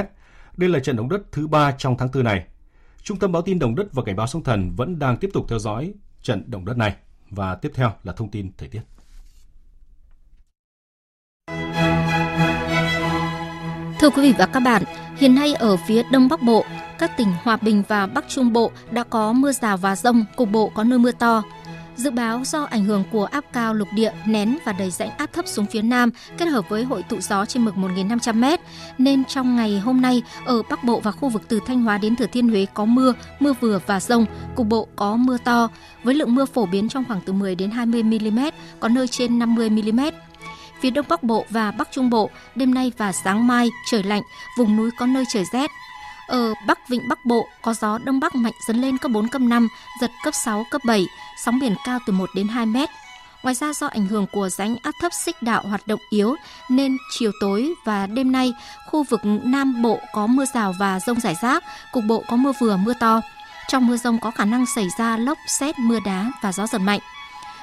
Đây là trận động đất thứ ba trong tháng 4 này. Trung tâm báo tin động đất và cảnh báo sóng thần vẫn đang tiếp tục theo dõi trận động đất này. Và tiếp theo là thông tin thời tiết. Thưa quý vị và các bạn, hiện nay ở phía Đông Bắc Bộ, các tỉnh Hòa Bình và Bắc Trung Bộ đã có mưa rào và rông, cục bộ có nơi mưa to. Dự báo do ảnh hưởng của áp cao lục địa nén và đẩy rãnh áp thấp xuống phía Nam kết hợp với hội tụ gió trên mực 1.500m nên trong ngày hôm nay ở Bắc Bộ và khu vực từ Thanh Hóa đến Thừa Thiên Huế có mưa, mưa vừa và rông, cục bộ có mưa to với lượng mưa phổ biến trong khoảng từ 10 đến 20 mm, có nơi trên 50 mm. Phía Đông Bắc Bộ và Bắc Trung Bộ, đêm nay và sáng mai trời lạnh, vùng núi có nơi trời rét. Ở Bắc Vịnh Bắc Bộ có gió Đông Bắc mạnh dần lên cấp 4, cấp 5, giật cấp 6, cấp 7, sóng biển cao từ 1 đến 2 mét. Ngoài ra do ảnh hưởng của rãnh áp thấp xích đạo hoạt động yếu nên chiều tối và đêm nay khu vực Nam Bộ có mưa rào và rông rải rác, cục bộ có mưa vừa mưa to. Trong mưa rông có khả năng xảy ra lốc, xét, mưa đá và gió giật mạnh.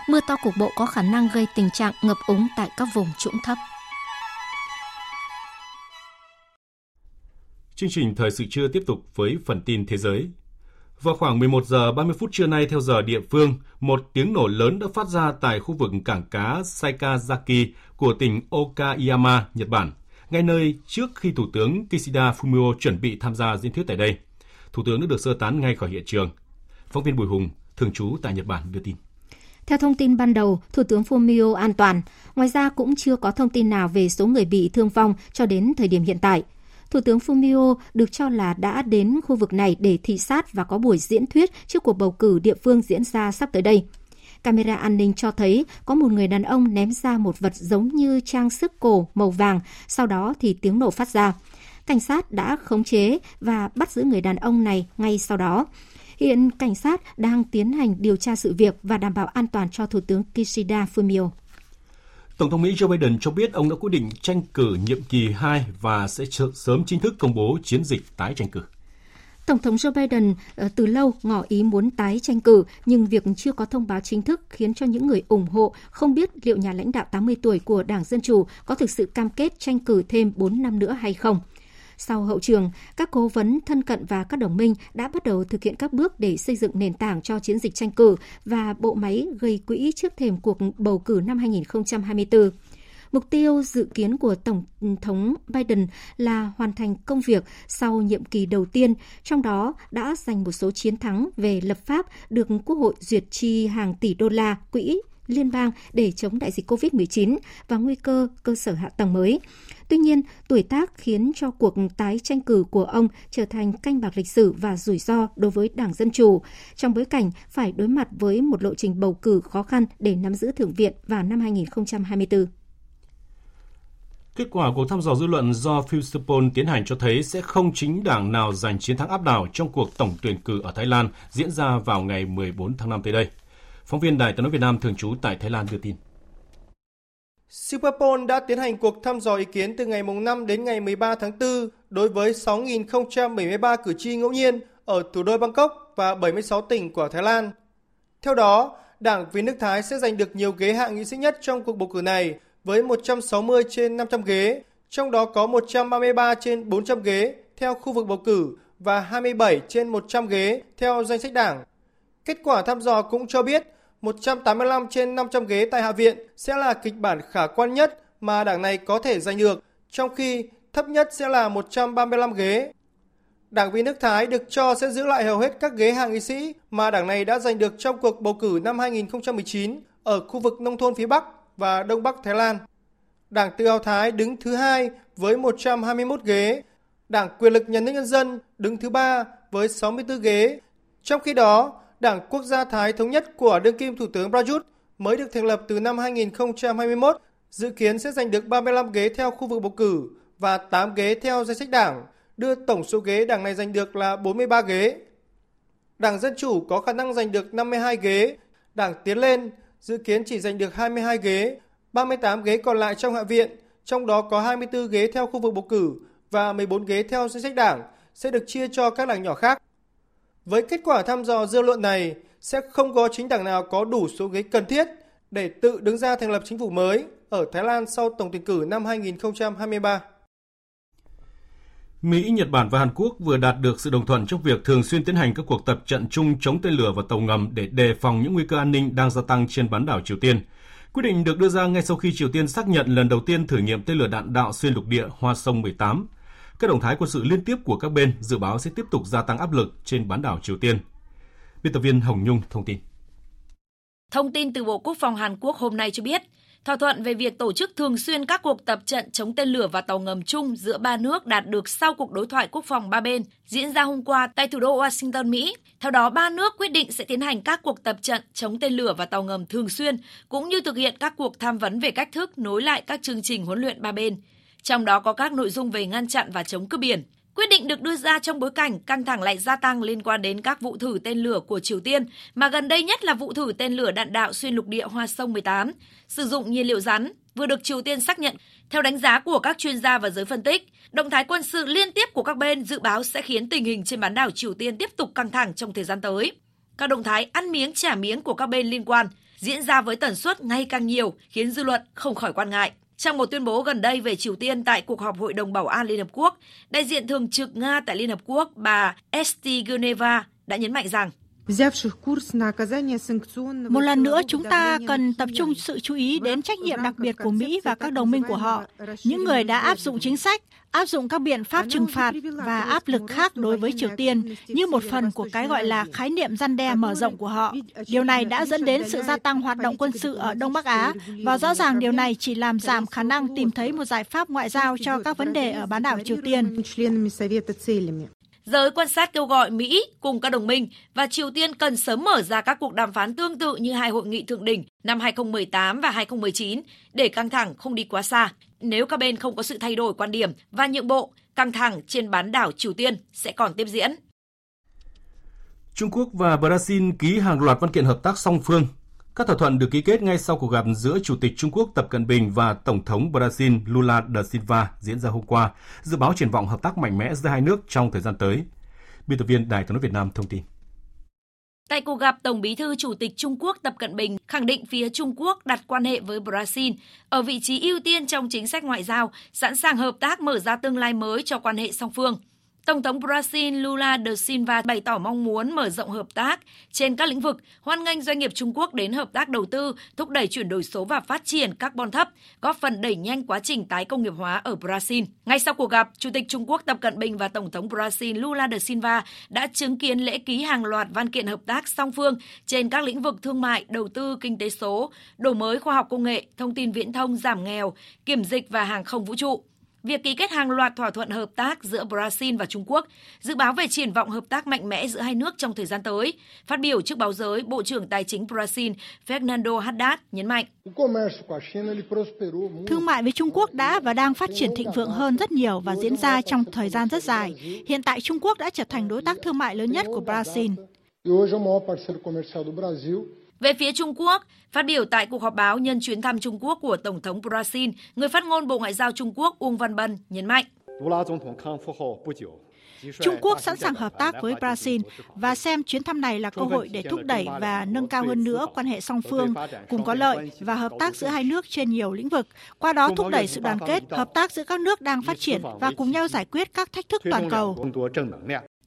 Mưa to cục bộ có khả năng gây tình trạng ngập úng tại các vùng trũng thấp. Chương trình thời sự trưa tiếp tục với phần tin thế giới. Vào khoảng 11 giờ 30 phút trưa nay theo giờ địa phương, một tiếng nổ lớn đã phát ra tại khu vực cảng cá Saikazaki của tỉnh Okayama, Nhật Bản, ngay nơi trước khi Thủ tướng Kishida Fumio chuẩn bị tham gia diễn thuyết tại đây. Thủ tướng đã được sơ tán ngay khỏi hiện trường. Phóng viên Bùi Hùng, thường trú tại Nhật Bản đưa tin. Theo thông tin ban đầu, Thủ tướng Fumio an toàn. Ngoài ra cũng chưa có thông tin nào về số người bị thương vong cho đến thời điểm hiện tại. Thủ tướng Fumio được cho là đã đến khu vực này để thị sát và có buổi diễn thuyết trước cuộc bầu cử địa phương diễn ra sắp tới đây. Camera an ninh cho thấy có một người đàn ông ném ra một vật giống như trang sức cổ màu vàng, sau đó thì tiếng nổ phát ra. Cảnh sát đã khống chế và bắt giữ người đàn ông này ngay sau đó. Hiện cảnh sát đang tiến hành điều tra sự việc và đảm bảo an toàn cho Thủ tướng Kishida Fumio. Tổng thống Mỹ Joe Biden cho biết ông đã quyết định tranh cử nhiệm kỳ 2 và sẽ sớm chính thức công bố chiến dịch tái tranh cử. Tổng thống Joe Biden ờ, từ lâu ngỏ ý muốn tái tranh cử, nhưng việc chưa có thông báo chính thức khiến cho những người ủng hộ không biết liệu nhà lãnh đạo 80 tuổi của Đảng Dân Chủ có thực sự cam kết tranh cử thêm 4 năm nữa hay không. Sau hậu trường, các cố vấn thân cận và các đồng minh đã bắt đầu thực hiện các bước để xây dựng nền tảng cho chiến dịch tranh cử và bộ máy gây quỹ trước thềm cuộc bầu cử năm 2024. Mục tiêu dự kiến của Tổng thống Biden là hoàn thành công việc sau nhiệm kỳ đầu tiên, trong đó đã giành một số chiến thắng về lập pháp được Quốc hội duyệt chi hàng tỷ đô la quỹ liên bang để chống đại dịch COVID-19 và nguy cơ cơ sở hạ tầng mới. Tuy nhiên, tuổi tác khiến cho cuộc tái tranh cử của ông trở thành canh bạc lịch sử và rủi ro đối với Đảng Dân Chủ, trong bối cảnh phải đối mặt với một lộ trình bầu cử khó khăn để nắm giữ Thượng viện vào năm 2024. Kết quả cuộc thăm dò dư luận do Fusipol tiến hành cho thấy sẽ không chính đảng nào giành chiến thắng áp đảo trong cuộc tổng tuyển cử ở Thái Lan diễn ra vào ngày 14 tháng 5 tới đây. Phóng viên Đài tiếng nói Việt Nam thường trú tại Thái Lan đưa tin. Superpol đã tiến hành cuộc thăm dò ý kiến từ ngày 5 đến ngày 13 tháng 4 đối với 6.073 cử tri ngẫu nhiên ở thủ đô Bangkok và 76 tỉnh của Thái Lan. Theo đó, Đảng Vì nước Thái sẽ giành được nhiều ghế hạ nghị sĩ nhất trong cuộc bầu cử này với 160 trên 500 ghế, trong đó có 133 trên 400 ghế theo khu vực bầu cử và 27 trên 100 ghế theo danh sách đảng. Kết quả thăm dò cũng cho biết 185 trên 500 ghế tại Hạ viện sẽ là kịch bản khả quan nhất mà đảng này có thể giành được, trong khi thấp nhất sẽ là 135 ghế. Đảng viên nước Thái được cho sẽ giữ lại hầu hết các ghế hạ nghị sĩ mà đảng này đã giành được trong cuộc bầu cử năm 2019 ở khu vực nông thôn phía Bắc và Đông Bắc Thái Lan. Đảng Tự do Thái đứng thứ hai với 121 ghế. Đảng Quyền lực Nhà nước Nhân dân đứng thứ ba với 64 ghế. Trong khi đó, Đảng Quốc gia Thái Thống nhất của đương kim Thủ tướng Prayut mới được thành lập từ năm 2021, dự kiến sẽ giành được 35 ghế theo khu vực bầu cử và 8 ghế theo danh sách đảng, đưa tổng số ghế đảng này giành được là 43 ghế. Đảng Dân Chủ có khả năng giành được 52 ghế, Đảng Tiến Lên dự kiến chỉ giành được 22 ghế, 38 ghế còn lại trong Hạ viện, trong đó có 24 ghế theo khu vực bầu cử và 14 ghế theo danh sách đảng sẽ được chia cho các đảng nhỏ khác. Với kết quả thăm dò dư luận này, sẽ không có chính đảng nào có đủ số ghế cần thiết để tự đứng ra thành lập chính phủ mới ở Thái Lan sau tổng tuyển cử năm 2023. Mỹ, Nhật Bản và Hàn Quốc vừa đạt được sự đồng thuận trong việc thường xuyên tiến hành các cuộc tập trận chung chống tên lửa và tàu ngầm để đề phòng những nguy cơ an ninh đang gia tăng trên bán đảo Triều Tiên. Quyết định được đưa ra ngay sau khi Triều Tiên xác nhận lần đầu tiên thử nghiệm tên lửa đạn đạo xuyên lục địa Hoa Sông 18 các động thái quân sự liên tiếp của các bên dự báo sẽ tiếp tục gia tăng áp lực trên bán đảo Triều Tiên. Biên tập viên Hồng Nhung thông tin. Thông tin từ Bộ Quốc phòng Hàn Quốc hôm nay cho biết, thỏa thuận về việc tổ chức thường xuyên các cuộc tập trận chống tên lửa và tàu ngầm chung giữa ba nước đạt được sau cuộc đối thoại quốc phòng ba bên diễn ra hôm qua tại thủ đô Washington, Mỹ. Theo đó, ba nước quyết định sẽ tiến hành các cuộc tập trận chống tên lửa và tàu ngầm thường xuyên, cũng như thực hiện các cuộc tham vấn về cách thức nối lại các chương trình huấn luyện ba bên. Trong đó có các nội dung về ngăn chặn và chống cướp biển. Quyết định được đưa ra trong bối cảnh căng thẳng lại gia tăng liên quan đến các vụ thử tên lửa của Triều Tiên, mà gần đây nhất là vụ thử tên lửa đạn đạo xuyên lục địa Hoa Sông 18, sử dụng nhiên liệu rắn, vừa được Triều Tiên xác nhận. Theo đánh giá của các chuyên gia và giới phân tích, động thái quân sự liên tiếp của các bên dự báo sẽ khiến tình hình trên bán đảo Triều Tiên tiếp tục căng thẳng trong thời gian tới. Các động thái ăn miếng trả miếng của các bên liên quan diễn ra với tần suất ngày càng nhiều, khiến dư luận không khỏi quan ngại. Trong một tuyên bố gần đây về Triều Tiên tại cuộc họp Hội đồng Bảo an Liên Hợp Quốc, đại diện thường trực Nga tại Liên Hợp Quốc bà Esti Geneva đã nhấn mạnh rằng một lần nữa, chúng ta cần tập trung sự chú ý đến trách nhiệm đặc biệt của Mỹ và các đồng minh của họ, những người đã áp dụng chính sách, áp dụng các biện pháp trừng phạt và áp lực khác đối với Triều Tiên như một phần của cái gọi là khái niệm răn đe mở rộng của họ. Điều này đã dẫn đến sự gia tăng hoạt động quân sự ở Đông Bắc Á. Và rõ ràng điều này chỉ làm giảm khả năng tìm thấy một giải pháp ngoại giao cho các vấn đề ở bán đảo Triều Tiên. Giới quan sát kêu gọi Mỹ cùng các đồng minh và Triều Tiên cần sớm mở ra các cuộc đàm phán tương tự như hai hội nghị thượng đỉnh năm 2018 và 2019 để căng thẳng không đi quá xa. Nếu các bên không có sự thay đổi quan điểm và nhượng bộ, căng thẳng trên bán đảo Triều Tiên sẽ còn tiếp diễn. Trung Quốc và Brazil ký hàng loạt văn kiện hợp tác song phương các thỏa thuận được ký kết ngay sau cuộc gặp giữa Chủ tịch Trung Quốc Tập Cận Bình và Tổng thống Brazil Lula da Silva diễn ra hôm qua, dự báo triển vọng hợp tác mạnh mẽ giữa hai nước trong thời gian tới. Biên tập viên Đài tiếng nói Việt Nam thông tin. Tại cuộc gặp, Tổng bí thư Chủ tịch Trung Quốc Tập Cận Bình khẳng định phía Trung Quốc đặt quan hệ với Brazil ở vị trí ưu tiên trong chính sách ngoại giao, sẵn sàng hợp tác mở ra tương lai mới cho quan hệ song phương. Tổng thống Brazil Lula da Silva bày tỏ mong muốn mở rộng hợp tác trên các lĩnh vực, hoan nghênh doanh nghiệp Trung Quốc đến hợp tác đầu tư, thúc đẩy chuyển đổi số và phát triển carbon thấp, góp phần đẩy nhanh quá trình tái công nghiệp hóa ở Brazil. Ngay sau cuộc gặp, Chủ tịch Trung Quốc Tập Cận Bình và Tổng thống Brazil Lula da Silva đã chứng kiến lễ ký hàng loạt văn kiện hợp tác song phương trên các lĩnh vực thương mại, đầu tư, kinh tế số, đổi mới khoa học công nghệ, thông tin viễn thông, giảm nghèo, kiểm dịch và hàng không vũ trụ. Việc ký kết hàng loạt thỏa thuận hợp tác giữa Brazil và Trung Quốc dự báo về triển vọng hợp tác mạnh mẽ giữa hai nước trong thời gian tới. Phát biểu trước báo giới, Bộ trưởng Tài chính Brazil Fernando Haddad nhấn mạnh. Thương mại với Trung Quốc đã và đang phát triển thịnh vượng hơn rất nhiều và diễn ra trong thời gian rất dài. Hiện tại Trung Quốc đã trở thành đối tác thương mại lớn nhất của Brazil. Về phía Trung Quốc, phát biểu tại cuộc họp báo nhân chuyến thăm Trung Quốc của Tổng thống Brazil, người phát ngôn Bộ Ngoại giao Trung Quốc Uông Văn Bân nhấn mạnh. Trung Quốc sẵn sàng hợp tác với Brazil và xem chuyến thăm này là cơ hội để thúc đẩy và nâng cao hơn nữa quan hệ song phương cùng có lợi và hợp tác giữa hai nước trên nhiều lĩnh vực, qua đó thúc đẩy sự đoàn kết, hợp tác giữa các nước đang phát triển và cùng nhau giải quyết các thách thức toàn cầu.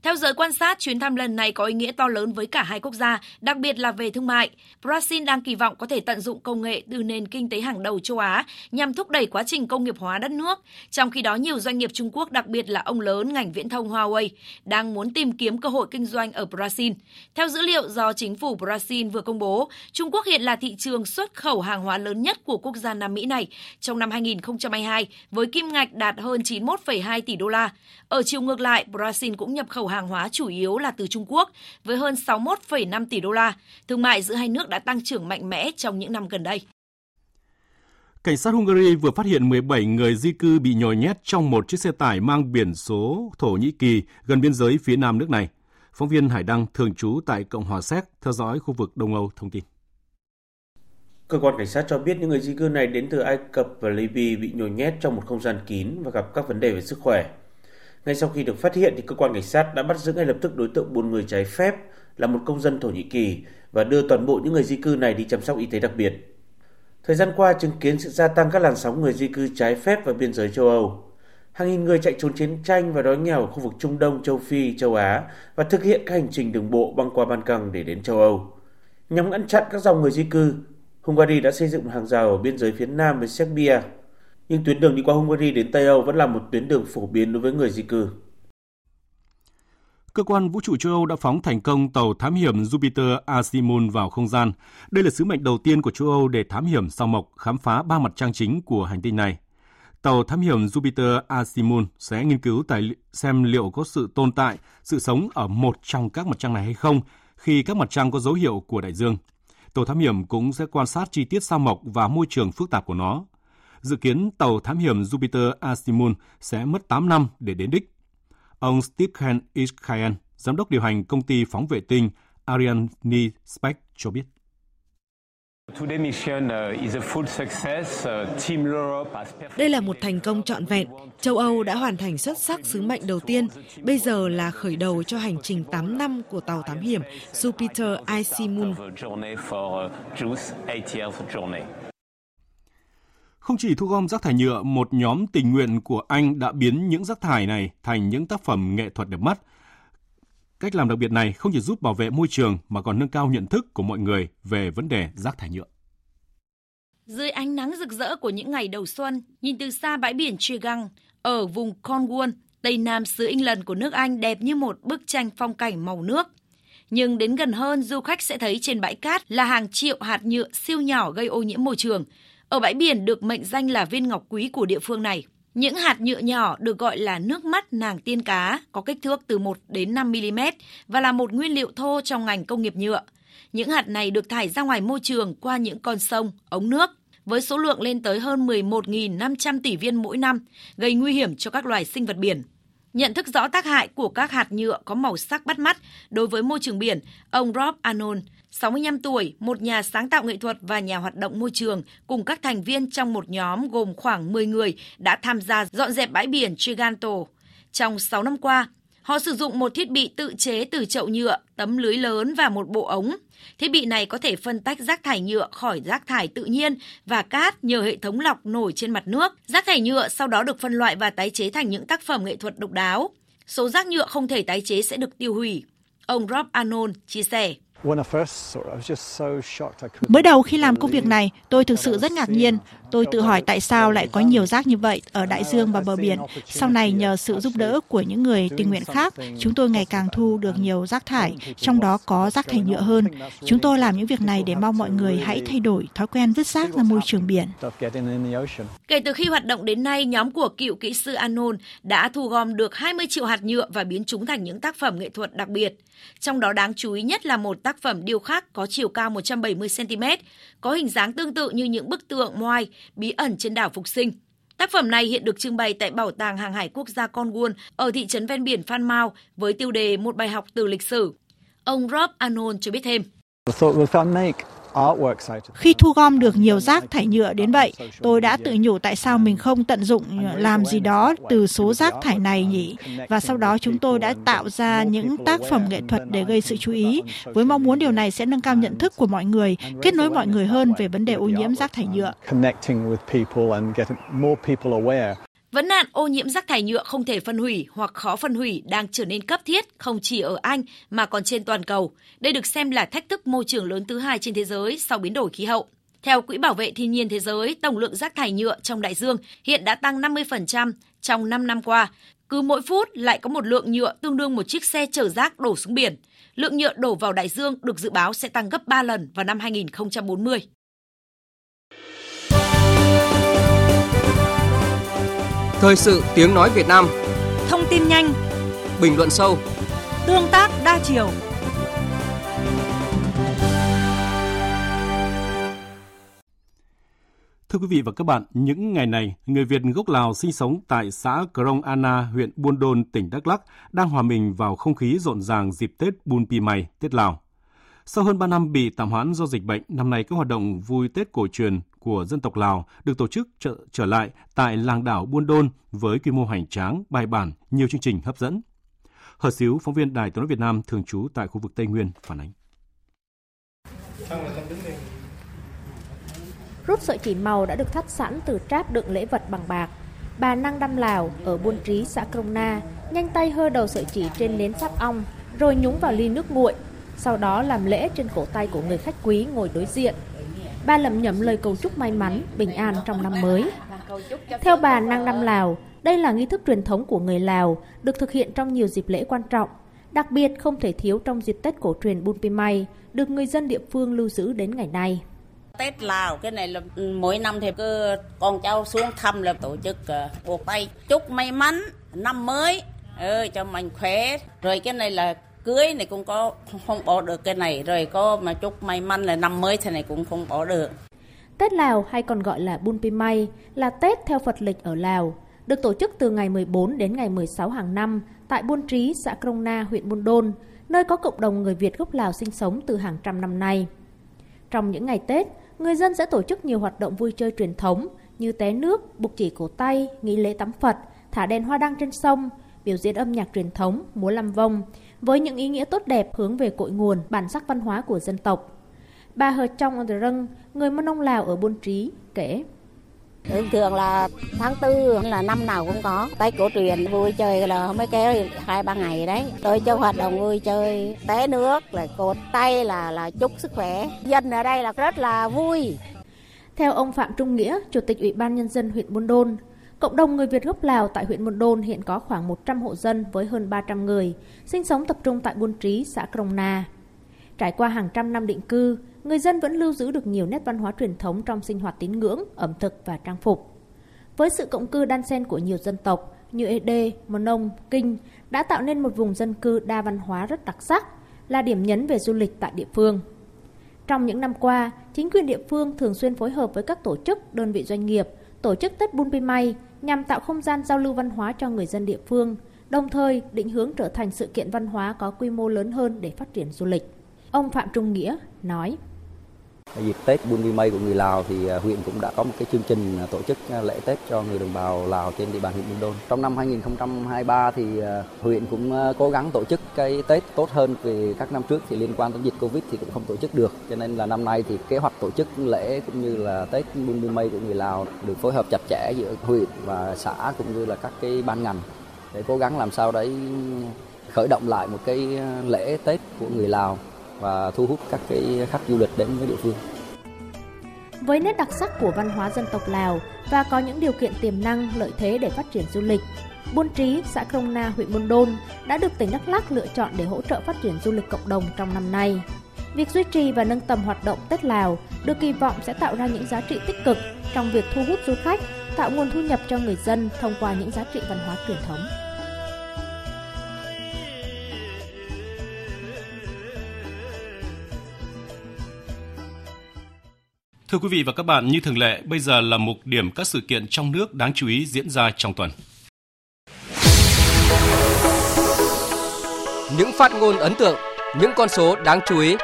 Theo giới quan sát, chuyến thăm lần này có ý nghĩa to lớn với cả hai quốc gia, đặc biệt là về thương mại. Brazil đang kỳ vọng có thể tận dụng công nghệ từ nền kinh tế hàng đầu châu Á nhằm thúc đẩy quá trình công nghiệp hóa đất nước. Trong khi đó, nhiều doanh nghiệp Trung Quốc, đặc biệt là ông lớn ngành viễn thông Huawei, đang muốn tìm kiếm cơ hội kinh doanh ở Brazil. Theo dữ liệu do chính phủ Brazil vừa công bố, Trung Quốc hiện là thị trường xuất khẩu hàng hóa lớn nhất của quốc gia Nam Mỹ này trong năm 2022 với kim ngạch đạt hơn 91,2 tỷ đô la. Ở chiều ngược lại, Brazil cũng nhập khẩu hàng hóa chủ yếu là từ Trung Quốc với hơn 61,5 tỷ đô la. Thương mại giữa hai nước đã tăng trưởng mạnh mẽ trong những năm gần đây. Cảnh sát Hungary vừa phát hiện 17 người di cư bị nhồi nhét trong một chiếc xe tải mang biển số Thổ Nhĩ Kỳ gần biên giới phía nam nước này. Phóng viên Hải Đăng thường trú tại Cộng hòa Séc theo dõi khu vực Đông Âu thông tin. Cơ quan cảnh sát cho biết những người di cư này đến từ Ai Cập và Libya bị nhồi nhét trong một không gian kín và gặp các vấn đề về sức khỏe. Ngay sau khi được phát hiện thì cơ quan cảnh sát đã bắt giữ ngay lập tức đối tượng buôn người trái phép là một công dân Thổ Nhĩ Kỳ và đưa toàn bộ những người di cư này đi chăm sóc y tế đặc biệt. Thời gian qua chứng kiến sự gia tăng các làn sóng người di cư trái phép vào biên giới châu Âu. Hàng nghìn người chạy trốn chiến tranh và đói nghèo ở khu vực Trung Đông, châu Phi, châu Á và thực hiện các hành trình đường bộ băng qua Ban Căng để đến châu Âu. Nhằm ngăn chặn các dòng người di cư, Hungary đã xây dựng hàng rào ở biên giới phía nam với Serbia nhưng tuyến đường đi qua Hungary đến Tây Âu vẫn là một tuyến đường phổ biến đối với người di cư. Cơ quan vũ trụ châu Âu đã phóng thành công tàu thám hiểm Jupiter Asimon vào không gian. Đây là sứ mệnh đầu tiên của châu Âu để thám hiểm sao mộc, khám phá ba mặt trăng chính của hành tinh này. Tàu thám hiểm Jupiter Asimon sẽ nghiên cứu tài xem liệu có sự tồn tại, sự sống ở một trong các mặt trăng này hay không khi các mặt trăng có dấu hiệu của đại dương. Tàu thám hiểm cũng sẽ quan sát chi tiết sao mộc và môi trường phức tạp của nó. Dự kiến tàu thám hiểm Jupiter Asimon sẽ mất 8 năm để đến đích. Ông Stephen Iskayan, giám đốc điều hành công ty phóng vệ tinh Ariane Spec cho biết. Đây là một thành công trọn vẹn. Châu Âu đã hoàn thành xuất sắc sứ mệnh đầu tiên. Bây giờ là khởi đầu cho hành trình 8 năm của tàu thám hiểm Jupiter Icy Moon. Không chỉ thu gom rác thải nhựa, một nhóm tình nguyện của Anh đã biến những rác thải này thành những tác phẩm nghệ thuật đẹp mắt. Cách làm đặc biệt này không chỉ giúp bảo vệ môi trường mà còn nâng cao nhận thức của mọi người về vấn đề rác thải nhựa. Dưới ánh nắng rực rỡ của những ngày đầu xuân, nhìn từ xa bãi biển Tregang ở vùng Cornwall, tây nam xứ England của nước Anh đẹp như một bức tranh phong cảnh màu nước. Nhưng đến gần hơn, du khách sẽ thấy trên bãi cát là hàng triệu hạt nhựa siêu nhỏ gây ô nhiễm môi trường. Ở bãi biển được mệnh danh là viên ngọc quý của địa phương này. Những hạt nhựa nhỏ được gọi là nước mắt nàng tiên cá, có kích thước từ 1 đến 5 mm và là một nguyên liệu thô trong ngành công nghiệp nhựa. Những hạt này được thải ra ngoài môi trường qua những con sông, ống nước với số lượng lên tới hơn 11.500 tỷ viên mỗi năm, gây nguy hiểm cho các loài sinh vật biển. Nhận thức rõ tác hại của các hạt nhựa có màu sắc bắt mắt đối với môi trường biển, ông Rob Anon. 65 tuổi, một nhà sáng tạo nghệ thuật và nhà hoạt động môi trường, cùng các thành viên trong một nhóm gồm khoảng 10 người đã tham gia dọn dẹp bãi biển Triganto. Trong 6 năm qua, họ sử dụng một thiết bị tự chế từ chậu nhựa, tấm lưới lớn và một bộ ống. Thiết bị này có thể phân tách rác thải nhựa khỏi rác thải tự nhiên và cát nhờ hệ thống lọc nổi trên mặt nước. Rác thải nhựa sau đó được phân loại và tái chế thành những tác phẩm nghệ thuật độc đáo. Số rác nhựa không thể tái chế sẽ được tiêu hủy. Ông Rob Anon chia sẻ. Mới đầu khi làm công việc này, tôi thực sự rất ngạc nhiên. Tôi tự hỏi tại sao lại có nhiều rác như vậy ở đại dương và bờ biển. Sau này nhờ sự giúp đỡ của những người tình nguyện khác, chúng tôi ngày càng thu được nhiều rác thải, trong đó có rác thải nhựa hơn. Chúng tôi làm những việc này để mong mọi người hãy thay đổi thói quen vứt rác ra môi trường biển. Kể từ khi hoạt động đến nay, nhóm của cựu kỹ sư Anon đã thu gom được 20 triệu hạt nhựa và biến chúng thành những tác phẩm nghệ thuật đặc biệt. Trong đó đáng chú ý nhất là một tác tác phẩm điêu khắc có chiều cao 170 cm, có hình dáng tương tự như những bức tượng Moai bí ẩn trên đảo Phục Sinh. Tác phẩm này hiện được trưng bày tại Bảo tàng Hàng hải Quốc gia Cornwall ở thị trấn ven biển Phan Mao với tiêu đề Một bài học từ lịch sử. Ông Rob Anon cho biết thêm. Khi thu gom được nhiều rác thải nhựa đến vậy, tôi đã tự nhủ tại sao mình không tận dụng làm gì đó từ số rác thải này nhỉ? Và sau đó chúng tôi đã tạo ra những tác phẩm nghệ thuật để gây sự chú ý, với mong muốn điều này sẽ nâng cao nhận thức của mọi người, kết nối mọi người hơn về vấn đề ô nhiễm rác thải nhựa. Vấn nạn ô nhiễm rác thải nhựa không thể phân hủy hoặc khó phân hủy đang trở nên cấp thiết không chỉ ở Anh mà còn trên toàn cầu. Đây được xem là thách thức môi trường lớn thứ hai trên thế giới sau biến đổi khí hậu. Theo Quỹ Bảo vệ Thiên nhiên Thế giới, tổng lượng rác thải nhựa trong đại dương hiện đã tăng 50% trong 5 năm qua. Cứ mỗi phút lại có một lượng nhựa tương đương một chiếc xe chở rác đổ xuống biển. Lượng nhựa đổ vào đại dương được dự báo sẽ tăng gấp 3 lần vào năm 2040. Thời sự tiếng nói Việt Nam. Thông tin nhanh. Bình luận sâu. Tương tác đa chiều. Thưa quý vị và các bạn, những ngày này, người Việt gốc Lào sinh sống tại xã Krong Anna, huyện Buôn Đôn, tỉnh Đắk Lắk đang hòa mình vào không khí rộn ràng dịp Tết Bun Pi May, Tết Lào. Sau hơn 3 năm bị tạm hoãn do dịch bệnh, năm nay các hoạt động vui Tết cổ truyền của dân tộc Lào được tổ chức trở, trở lại tại làng đảo Buôn Đôn với quy mô hoành tráng, bài bản, nhiều chương trình hấp dẫn. Hờ Xíu, phóng viên Đài tiếng nói Việt Nam thường trú tại khu vực Tây Nguyên phản ánh. Rút sợi chỉ màu đã được thắt sẵn từ tráp đựng lễ vật bằng bạc. Bà Năng Đăm Lào ở Buôn Trí, xã Krông Na, nhanh tay hơ đầu sợi chỉ trên nến sáp ong, rồi nhúng vào ly nước nguội, sau đó làm lễ trên cổ tay của người khách quý ngồi đối diện. Ba lẩm nhẩm lời cầu chúc may mắn, bình an trong năm mới. Theo bà Năng Năm Lào, đây là nghi thức truyền thống của người Lào, được thực hiện trong nhiều dịp lễ quan trọng. Đặc biệt không thể thiếu trong dịp Tết cổ truyền Bun Pimay, được người dân địa phương lưu giữ đến ngày nay. Tết Lào cái này là mỗi năm thì cứ con cháu xuống thăm là tổ chức ờ, buộc tay chúc may mắn năm mới ừ, cho mình khỏe rồi cái này là cưới này cũng có không bỏ được cái này rồi có mà chúc may mắn là năm mới thế này cũng không bỏ được Tết Lào hay còn gọi là Bun Pimay là Tết theo Phật lịch ở Lào, được tổ chức từ ngày 14 đến ngày 16 hàng năm tại Buôn Trí, xã Krông Na, huyện Buôn Đôn, nơi có cộng đồng người Việt gốc Lào sinh sống từ hàng trăm năm nay. Trong những ngày Tết, người dân sẽ tổ chức nhiều hoạt động vui chơi truyền thống như té nước, buộc chỉ cổ tay, nghi lễ tắm Phật, thả đèn hoa đăng trên sông, biểu diễn âm nhạc truyền thống, múa lăm vong, với những ý nghĩa tốt đẹp hướng về cội nguồn, bản sắc văn hóa của dân tộc. Bà Hờ Trong Râng, người Mân Ông Lào ở Buôn Trí, kể. Thường thường là tháng tư là năm nào cũng có Tết cổ truyền vui chơi là mới kéo hai ba ngày đấy Rồi cho hoạt động vui chơi té nước là cột tay là là chúc sức khỏe Dân ở đây là rất là vui Theo ông Phạm Trung Nghĩa, Chủ tịch Ủy ban Nhân dân huyện Buôn Đôn, Cộng đồng người Việt gốc Lào tại huyện Buôn Đôn hiện có khoảng 100 hộ dân với hơn 300 người, sinh sống tập trung tại Buôn Trí, xã Krông Na. Trải qua hàng trăm năm định cư, người dân vẫn lưu giữ được nhiều nét văn hóa truyền thống trong sinh hoạt tín ngưỡng, ẩm thực và trang phục. Với sự cộng cư đan xen của nhiều dân tộc như Ede, Mông, Kinh đã tạo nên một vùng dân cư đa văn hóa rất đặc sắc, là điểm nhấn về du lịch tại địa phương. Trong những năm qua, chính quyền địa phương thường xuyên phối hợp với các tổ chức, đơn vị doanh nghiệp tổ chức Tết Bun Pimay nhằm tạo không gian giao lưu văn hóa cho người dân địa phương, đồng thời định hướng trở thành sự kiện văn hóa có quy mô lớn hơn để phát triển du lịch. Ông Phạm Trung Nghĩa nói. Dịp Tết Bun Mây của người Lào thì à, huyện cũng đã có một cái chương trình à, tổ chức à, lễ Tết cho người đồng bào Lào trên địa bàn huyện Buôn Đôn. Trong năm 2023 thì huyện cũng cố gắng tổ chức cái Tết tốt hơn vì các năm trước thì liên quan đến dịch Covid thì cũng không tổ chức được. Cho nên là năm nay thì kế hoạch tổ chức lễ cũng như là Tết Bun Mây của người Lào được phối hợp chặt chẽ giữa huyện và xã cũng như là các cái ban ngành để cố gắng làm sao đấy khởi động lại một cái lễ Tết của người Lào và thu hút các cái khách du lịch đến với địa phương. Với nét đặc sắc của văn hóa dân tộc Lào và có những điều kiện tiềm năng lợi thế để phát triển du lịch, Buôn Trí, xã Krông Na, huyện Buôn Đôn đã được tỉnh Đắk Lắk lựa chọn để hỗ trợ phát triển du lịch cộng đồng trong năm nay. Việc duy trì và nâng tầm hoạt động Tết Lào được kỳ vọng sẽ tạo ra những giá trị tích cực trong việc thu hút du khách, tạo nguồn thu nhập cho người dân thông qua những giá trị văn hóa truyền thống. Thưa quý vị và các bạn, như thường lệ, bây giờ là mục điểm các sự kiện trong nước đáng chú ý diễn ra trong tuần. Những phát ngôn ấn tượng, những con số đáng chú ý.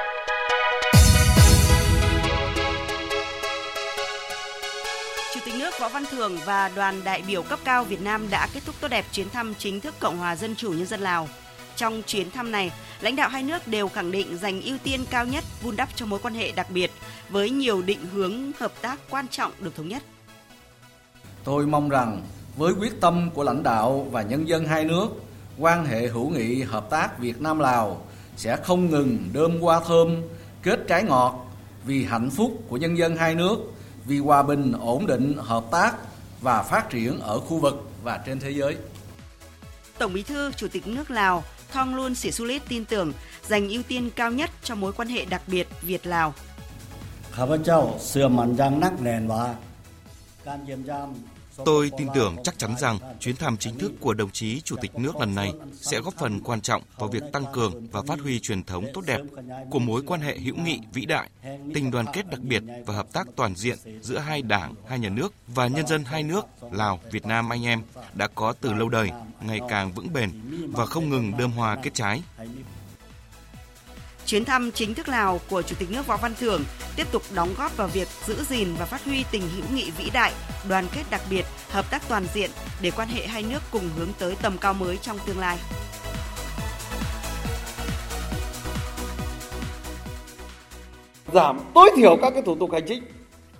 Chủ tịch nước Võ Văn Thưởng và đoàn đại biểu cấp cao Việt Nam đã kết thúc tốt đẹp chuyến thăm chính thức Cộng hòa Dân chủ Nhân dân Lào. Trong chuyến thăm này, lãnh đạo hai nước đều khẳng định dành ưu tiên cao nhất vun đắp cho mối quan hệ đặc biệt với nhiều định hướng hợp tác quan trọng được thống nhất. Tôi mong rằng với quyết tâm của lãnh đạo và nhân dân hai nước, quan hệ hữu nghị hợp tác Việt Nam Lào sẽ không ngừng đơm hoa thơm, kết trái ngọt vì hạnh phúc của nhân dân hai nước, vì hòa bình, ổn định, hợp tác và phát triển ở khu vực và trên thế giới. Tổng Bí thư Chủ tịch nước Lào Thongloun Sisoulith tin tưởng dành ưu tiên cao nhất cho mối quan hệ đặc biệt Việt-Lào. ข้าพเจ้าเสื่อมั่นอย่างนักแน่นว่าการเยี่ยมยาม Tôi tin tưởng chắc chắn rằng chuyến thăm chính thức của đồng chí Chủ tịch nước lần này sẽ góp phần quan trọng vào việc tăng cường và phát huy truyền thống tốt đẹp của mối quan hệ hữu nghị vĩ đại, tình đoàn kết đặc biệt và hợp tác toàn diện giữa hai đảng, hai nhà nước và nhân dân hai nước Lào, Việt Nam anh em đã có từ lâu đời, ngày càng vững bền và không ngừng đơm hoa kết trái. Chuyến thăm chính thức Lào của Chủ tịch nước Võ Văn Thưởng tiếp tục đóng góp vào việc giữ gìn và phát huy tình hữu nghị vĩ đại, đoàn kết đặc biệt, hợp tác toàn diện để quan hệ hai nước cùng hướng tới tầm cao mới trong tương lai. Giảm tối thiểu các cái thủ tục hành chính,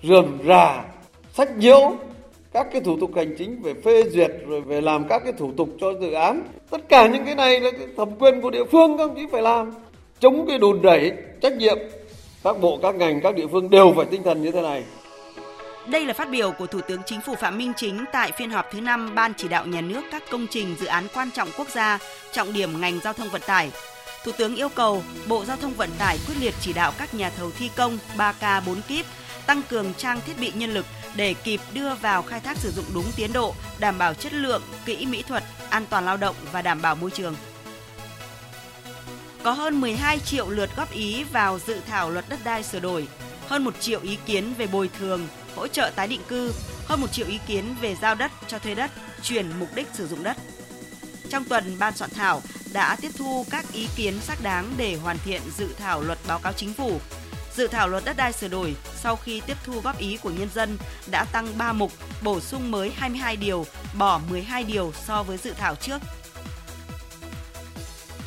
rườm rà, sách nhiễu, các cái thủ tục hành chính về phê duyệt rồi về làm các cái thủ tục cho dự án. Tất cả những cái này là cái thẩm quyền của địa phương các ông chí phải làm chống cái đùn đẩy trách nhiệm các bộ các ngành các địa phương đều phải tinh thần như thế này Đây là phát biểu của Thủ tướng Chính phủ Phạm Minh Chính tại phiên họp thứ 5 Ban chỉ đạo nhà nước các công trình dự án quan trọng quốc gia, trọng điểm ngành giao thông vận tải. Thủ tướng yêu cầu Bộ Giao thông Vận tải quyết liệt chỉ đạo các nhà thầu thi công 3K 4 kíp tăng cường trang thiết bị nhân lực để kịp đưa vào khai thác sử dụng đúng tiến độ, đảm bảo chất lượng, kỹ mỹ thuật, an toàn lao động và đảm bảo môi trường. Có hơn 12 triệu lượt góp ý vào dự thảo luật đất đai sửa đổi, hơn 1 triệu ý kiến về bồi thường, hỗ trợ tái định cư, hơn 1 triệu ý kiến về giao đất cho thuê đất, chuyển mục đích sử dụng đất. Trong tuần, ban soạn thảo đã tiếp thu các ý kiến xác đáng để hoàn thiện dự thảo luật báo cáo chính phủ. Dự thảo luật đất đai sửa đổi sau khi tiếp thu góp ý của nhân dân đã tăng 3 mục, bổ sung mới 22 điều, bỏ 12 điều so với dự thảo trước.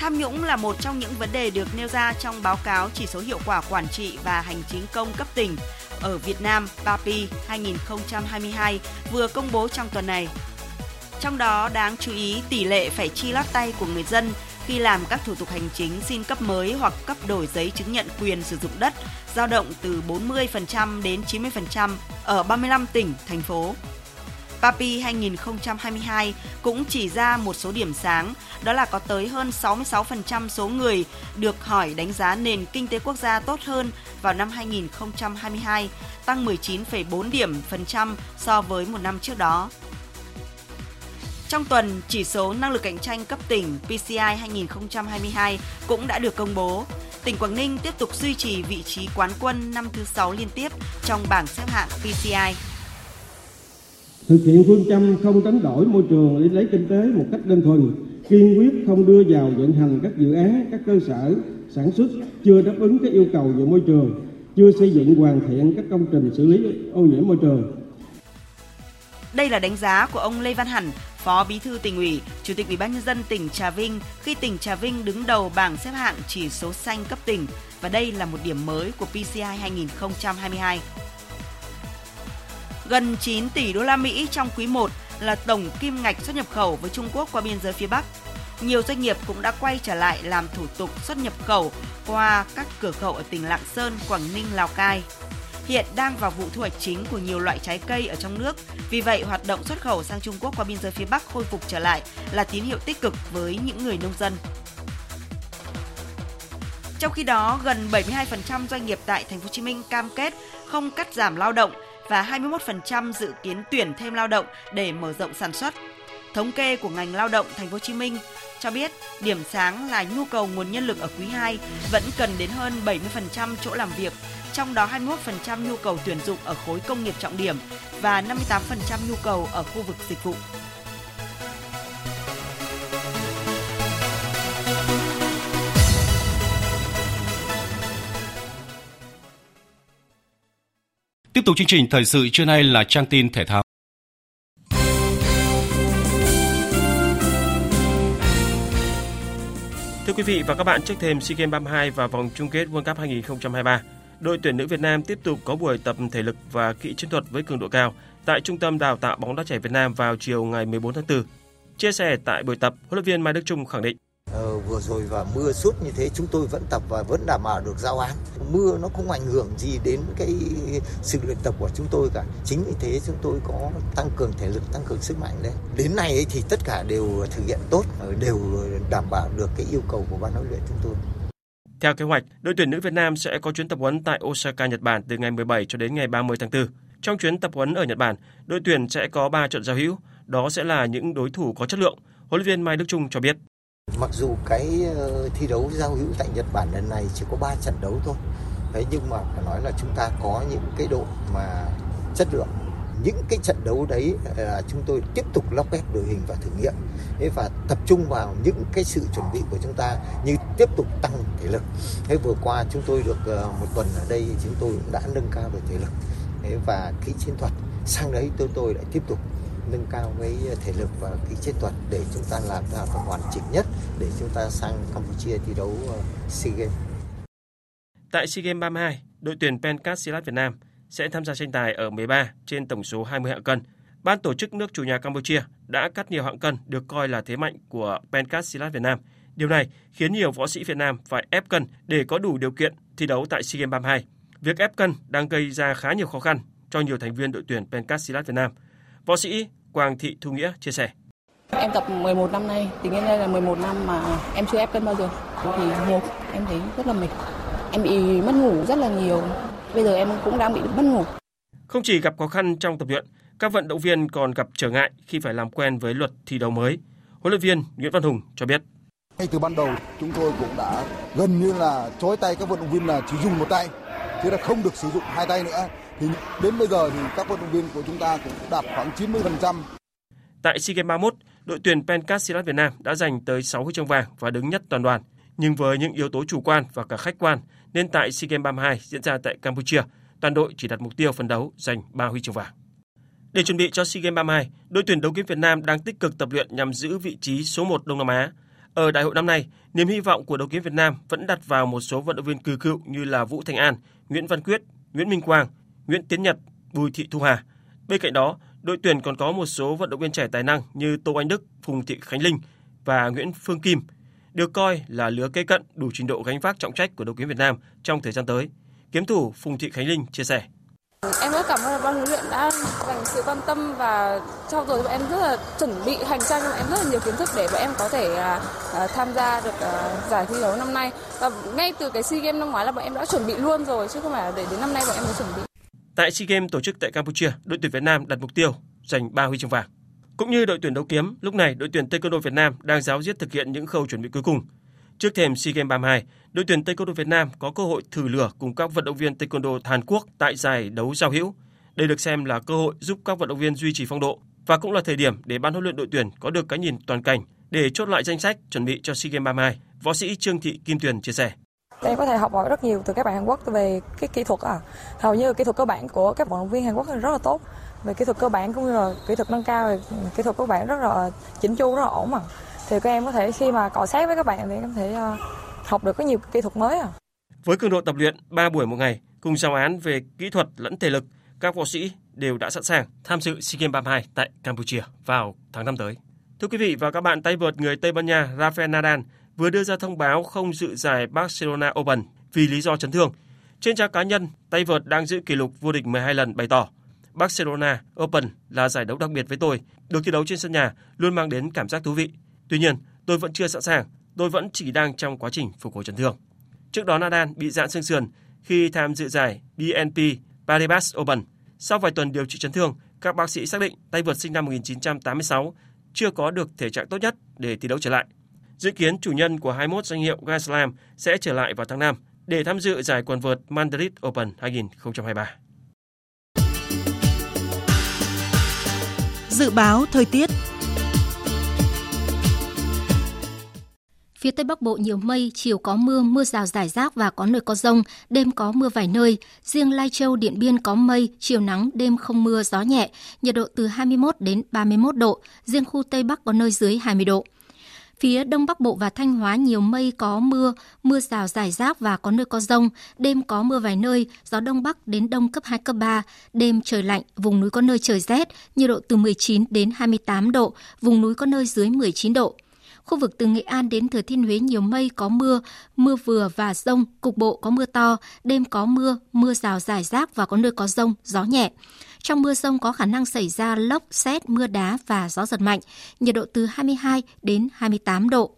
Tham nhũng là một trong những vấn đề được nêu ra trong báo cáo chỉ số hiệu quả quản trị và hành chính công cấp tỉnh ở Việt Nam PAPI 2022 vừa công bố trong tuần này. Trong đó đáng chú ý tỷ lệ phải chi lót tay của người dân khi làm các thủ tục hành chính xin cấp mới hoặc cấp đổi giấy chứng nhận quyền sử dụng đất dao động từ 40% đến 90% ở 35 tỉnh, thành phố. PAPI 2022 cũng chỉ ra một số điểm sáng, đó là có tới hơn 66% số người được hỏi đánh giá nền kinh tế quốc gia tốt hơn vào năm 2022, tăng 19,4 điểm phần trăm so với một năm trước đó. Trong tuần, chỉ số năng lực cạnh tranh cấp tỉnh PCI 2022 cũng đã được công bố. Tỉnh Quảng Ninh tiếp tục duy trì vị trí quán quân năm thứ 6 liên tiếp trong bảng xếp hạng PCI. Thực hiện phương châm không đánh đổi môi trường để lấy kinh tế một cách đơn thuần, kiên quyết không đưa vào vận hành các dự án, các cơ sở sản xuất chưa đáp ứng các yêu cầu về môi trường, chưa xây dựng hoàn thiện các công trình xử lý ô nhiễm môi trường. Đây là đánh giá của ông Lê Văn Hẳn, Phó Bí thư tỉnh ủy, Chủ tịch Ủy ban nhân dân tỉnh Trà Vinh khi tỉnh Trà Vinh đứng đầu bảng xếp hạng chỉ số xanh cấp tỉnh và đây là một điểm mới của PCI 2022. Gần 9 tỷ đô la Mỹ trong quý 1 là tổng kim ngạch xuất nhập khẩu với Trung Quốc qua biên giới phía Bắc. Nhiều doanh nghiệp cũng đã quay trở lại làm thủ tục xuất nhập khẩu qua các cửa khẩu ở tỉnh Lạng Sơn, Quảng Ninh, Lào Cai hiện đang vào vụ thu hoạch chính của nhiều loại trái cây ở trong nước. Vì vậy, hoạt động xuất khẩu sang Trung Quốc qua biên giới phía Bắc khôi phục trở lại là tín hiệu tích cực với những người nông dân. Trong khi đó, gần 72% doanh nghiệp tại thành phố Hồ Chí Minh cam kết không cắt giảm lao động và 21% dự kiến tuyển thêm lao động để mở rộng sản xuất. Thống kê của ngành lao động thành phố Hồ Chí Minh cho biết điểm sáng là nhu cầu nguồn nhân lực ở quý 2 vẫn cần đến hơn 70% chỗ làm việc, trong đó 21% nhu cầu tuyển dụng ở khối công nghiệp trọng điểm và 58% nhu cầu ở khu vực dịch vụ. Tiếp tục chương trình thời sự trưa nay là trang tin thể thao. Thưa quý vị và các bạn, trước thêm SEA Games 32 và vòng chung kết World Cup 2023, đội tuyển nữ Việt Nam tiếp tục có buổi tập thể lực và kỹ chiến thuật với cường độ cao tại Trung tâm Đào tạo bóng đá trẻ Việt Nam vào chiều ngày 14 tháng 4. Chia sẻ tại buổi tập, huấn luyện viên Mai Đức Trung khẳng định Ờ, vừa rồi và mưa suốt như thế chúng tôi vẫn tập và vẫn đảm bảo được giao án. Mưa nó không ảnh hưởng gì đến cái sự luyện tập của chúng tôi cả. Chính vì thế chúng tôi có tăng cường thể lực, tăng cường sức mạnh đấy. Đến nay ấy thì tất cả đều thực hiện tốt, ờ, đều đảm bảo được cái yêu cầu của ban huấn luyện chúng tôi. Theo kế hoạch, đội tuyển nữ Việt Nam sẽ có chuyến tập huấn tại Osaka, Nhật Bản từ ngày 17 cho đến ngày 30 tháng 4. Trong chuyến tập huấn ở Nhật Bản, đội tuyển sẽ có 3 trận giao hữu, đó sẽ là những đối thủ có chất lượng. Huấn luyện viên Mai Đức Trung cho biết. Mặc dù cái ờ, thi đấu giao hữu tại Nhật Bản lần này chỉ có 3 trận đấu thôi. Thế nhưng mà phải nói là chúng ta có những cái đội mà chất lượng. Những cái trận đấu đấy là chúng tôi tiếp tục lóc ghép đội hình và thử nghiệm. Thế và tập trung vào những cái sự chuẩn bị của chúng ta như tiếp tục tăng thể lực. Thế vừa qua chúng tôi được ờ, một tuần ở đây, chúng tôi cũng đã nâng cao về thể lực. Thế và kỹ chiến thuật. Sang đấy, tôi tôi lại tiếp tục nâng cao cái thể lực và cái chiến thuật để chúng ta làm ra phải hoàn chỉnh nhất để chúng ta sang Campuchia thi đấu ờ, SEA Games. Tại SEA Games 32, đội tuyển Pencast Việt Nam sẽ tham gia tranh tài ở 13 trên tổng số 20 hạng cân. Ban tổ chức nước chủ nhà Campuchia đã cắt nhiều hạng cân được coi là thế mạnh của Pencast Việt Nam. Điều này khiến nhiều võ sĩ Việt Nam phải ép cân để có đủ điều kiện thi đấu tại SEA Games 32. Việc ép cân đang gây ra khá nhiều khó khăn cho nhiều thành viên đội tuyển Pencastilat Việt Nam. Võ sĩ Quang Thị Thu Nghĩa chia sẻ. Em tập 11 năm nay, tính đến đây là 11 năm mà em chưa ép cân bao giờ. Thì một, em thấy rất là mệt. Em bị mất ngủ rất là nhiều. Bây giờ em cũng đang bị mất ngủ. Không chỉ gặp khó khăn trong tập luyện, các vận động viên còn gặp trở ngại khi phải làm quen với luật thi đấu mới. Huấn luyện viên Nguyễn Văn Hùng cho biết. Ngay từ ban đầu chúng tôi cũng đã gần như là chối tay các vận động viên là chỉ dùng một tay, chứ là không được sử dụng hai tay nữa. Thì đến bây giờ thì các vận động viên của chúng ta cũng đạt khoảng 90%. Tại SEA Games 31, đội tuyển Pencastilat Việt Nam đã giành tới 6 huy chương vàng và đứng nhất toàn đoàn. Nhưng với những yếu tố chủ quan và cả khách quan, nên tại SEA Games 32 diễn ra tại Campuchia, toàn đội chỉ đặt mục tiêu phấn đấu giành 3 huy chương vàng. Để chuẩn bị cho SEA Games 32, đội tuyển đấu kiếm Việt Nam đang tích cực tập luyện nhằm giữ vị trí số 1 Đông Nam Á. Ở đại hội năm nay, niềm hy vọng của đấu kiếm Việt Nam vẫn đặt vào một số vận động viên cừ cựu như là Vũ Thành An, Nguyễn Văn Quyết, Nguyễn Minh Quang, Nguyễn Tiến Nhật, Bùi Thị Thu Hà. Bên cạnh đó, đội tuyển còn có một số vận động viên trẻ tài năng như Tô Anh Đức, Phùng Thị Khánh Linh và Nguyễn Phương Kim, được coi là lứa kế cận đủ trình độ gánh vác trọng trách của đội tuyển Việt Nam trong thời gian tới. Kiếm thủ Phùng Thị Khánh Linh chia sẻ. Em rất cảm ơn ban huấn luyện đã dành sự quan tâm và trao dồi em rất là chuẩn bị hành trang cho em rất là nhiều kiến thức để bọn em có thể uh, tham gia được uh, giải thi đấu năm nay. Và ngay từ cái SEA Games năm ngoái là bọn em đã chuẩn bị luôn rồi chứ không phải là để đến năm nay bọn em mới chuẩn bị. Tại SEA Games tổ chức tại Campuchia, đội tuyển Việt Nam đặt mục tiêu giành 3 huy chương vàng. Cũng như đội tuyển đấu kiếm, lúc này đội tuyển Taekwondo Việt Nam đang giáo diết thực hiện những khâu chuẩn bị cuối cùng. Trước thềm SEA Games 32, đội tuyển Taekwondo Việt Nam có cơ hội thử lửa cùng các vận động viên Taekwondo Hàn Quốc tại giải đấu giao hữu. Đây được xem là cơ hội giúp các vận động viên duy trì phong độ và cũng là thời điểm để ban huấn luyện đội tuyển có được cái nhìn toàn cảnh để chốt lại danh sách chuẩn bị cho SEA Games 32. Võ sĩ Trương Thị Kim Tuyền chia sẻ. Em có thể học hỏi rất nhiều từ các bạn Hàn Quốc về cái kỹ thuật à. Hầu như kỹ thuật cơ bản của các vận động viên Hàn Quốc rất là tốt. Về kỹ thuật cơ bản cũng như là kỹ thuật nâng cao, kỹ thuật của bạn rất là chỉnh chu, rất là ổn mà. Thì các em có thể khi mà cọ sát với các bạn thì em có thể ờ, học được có nhiều kỹ thuật mới à. Với cường độ tập luyện 3 buổi một ngày cùng giáo án về kỹ thuật lẫn thể lực, các võ sĩ đều đã sẵn sàng tham dự SEA Games 32 tại Campuchia vào tháng 5 tới. Thưa quý vị và các bạn, tay vợt người Tây Ban Nha Rafael Nadal vừa đưa ra thông báo không dự giải Barcelona Open vì lý do chấn thương. Trên trang cá nhân, tay vợt đang giữ kỷ lục vô địch 12 lần bày tỏ Barcelona Open là giải đấu đặc biệt với tôi, được thi đấu trên sân nhà luôn mang đến cảm giác thú vị. Tuy nhiên, tôi vẫn chưa sẵn sàng, tôi vẫn chỉ đang trong quá trình phục hồi chấn thương. Trước đó Nadal bị giãn xương sườn khi tham dự giải BNP Paribas Open. Sau vài tuần điều trị chấn thương, các bác sĩ xác định tay vợt sinh năm 1986 chưa có được thể trạng tốt nhất để thi đấu trở lại. Dự kiến chủ nhân của 21 danh hiệu Grand Slam sẽ trở lại vào tháng 5 để tham dự giải quần vợt Madrid Open 2023. Dự báo thời tiết Phía Tây Bắc Bộ nhiều mây, chiều có mưa, mưa rào rải rác và có nơi có rông, đêm có mưa vài nơi. Riêng Lai Châu, Điện Biên có mây, chiều nắng, đêm không mưa, gió nhẹ, nhiệt độ từ 21 đến 31 độ, riêng khu Tây Bắc có nơi dưới 20 độ. Phía Đông Bắc Bộ và Thanh Hóa nhiều mây có mưa, mưa rào rải rác và có nơi có rông, đêm có mưa vài nơi, gió Đông Bắc đến Đông cấp 2, cấp 3, đêm trời lạnh, vùng núi có nơi trời rét, nhiệt độ từ 19 đến 28 độ, vùng núi có nơi dưới 19 độ. Khu vực từ Nghệ An đến Thừa Thiên Huế nhiều mây có mưa, mưa vừa và rông, cục bộ có mưa to, đêm có mưa, mưa rào rải rác và có nơi có rông, gió nhẹ. Trong mưa rông có khả năng xảy ra lốc, xét, mưa đá và gió giật mạnh, nhiệt độ từ 22 đến 28 độ.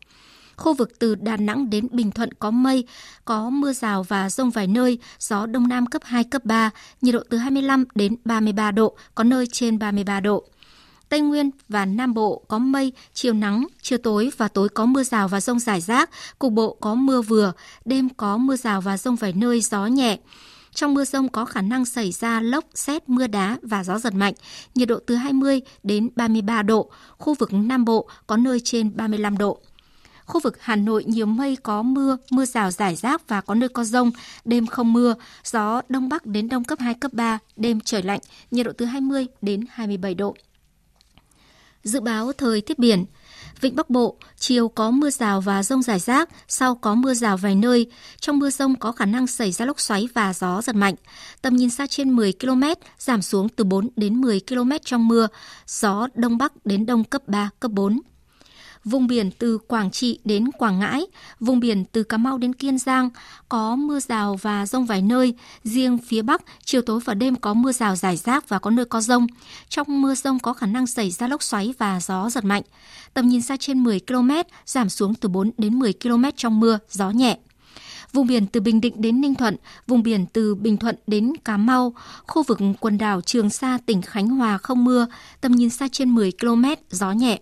Khu vực từ Đà Nẵng đến Bình Thuận có mây, có mưa rào và rông vài nơi, gió Đông Nam cấp 2, cấp 3, nhiệt độ từ 25 đến 33 độ, có nơi trên 33 độ. Tây Nguyên và Nam Bộ có mây, chiều nắng, chiều tối và tối có mưa rào và rông rải rác, cục bộ có mưa vừa, đêm có mưa rào và rông vài nơi, gió nhẹ. Trong mưa rông có khả năng xảy ra lốc, xét, mưa đá và gió giật mạnh, nhiệt độ từ 20 đến 33 độ, khu vực Nam Bộ có nơi trên 35 độ. Khu vực Hà Nội nhiều mây có mưa, mưa rào rải rác và có nơi có rông, đêm không mưa, gió đông bắc đến đông cấp 2, cấp 3, đêm trời lạnh, nhiệt độ từ 20 đến 27 độ. Dự báo thời tiết biển Vịnh Bắc Bộ, chiều có mưa rào và rông rải rác, sau có mưa rào vài nơi. Trong mưa rông có khả năng xảy ra lốc xoáy và gió giật mạnh. Tầm nhìn xa trên 10 km, giảm xuống từ 4 đến 10 km trong mưa. Gió Đông Bắc đến Đông cấp 3, cấp 4. Vùng biển từ Quảng Trị đến Quảng Ngãi, vùng biển từ Cà Mau đến Kiên Giang có mưa rào và rông vài nơi. Riêng phía Bắc, chiều tối và đêm có mưa rào rải rác và có nơi có rông. Trong mưa rông có khả năng xảy ra lốc xoáy và gió giật mạnh. Tầm nhìn xa trên 10 km, giảm xuống từ 4 đến 10 km trong mưa, gió nhẹ vùng biển từ Bình Định đến Ninh Thuận, vùng biển từ Bình Thuận đến Cà Mau, khu vực quần đảo Trường Sa, tỉnh Khánh Hòa không mưa, tầm nhìn xa trên 10 km, gió nhẹ.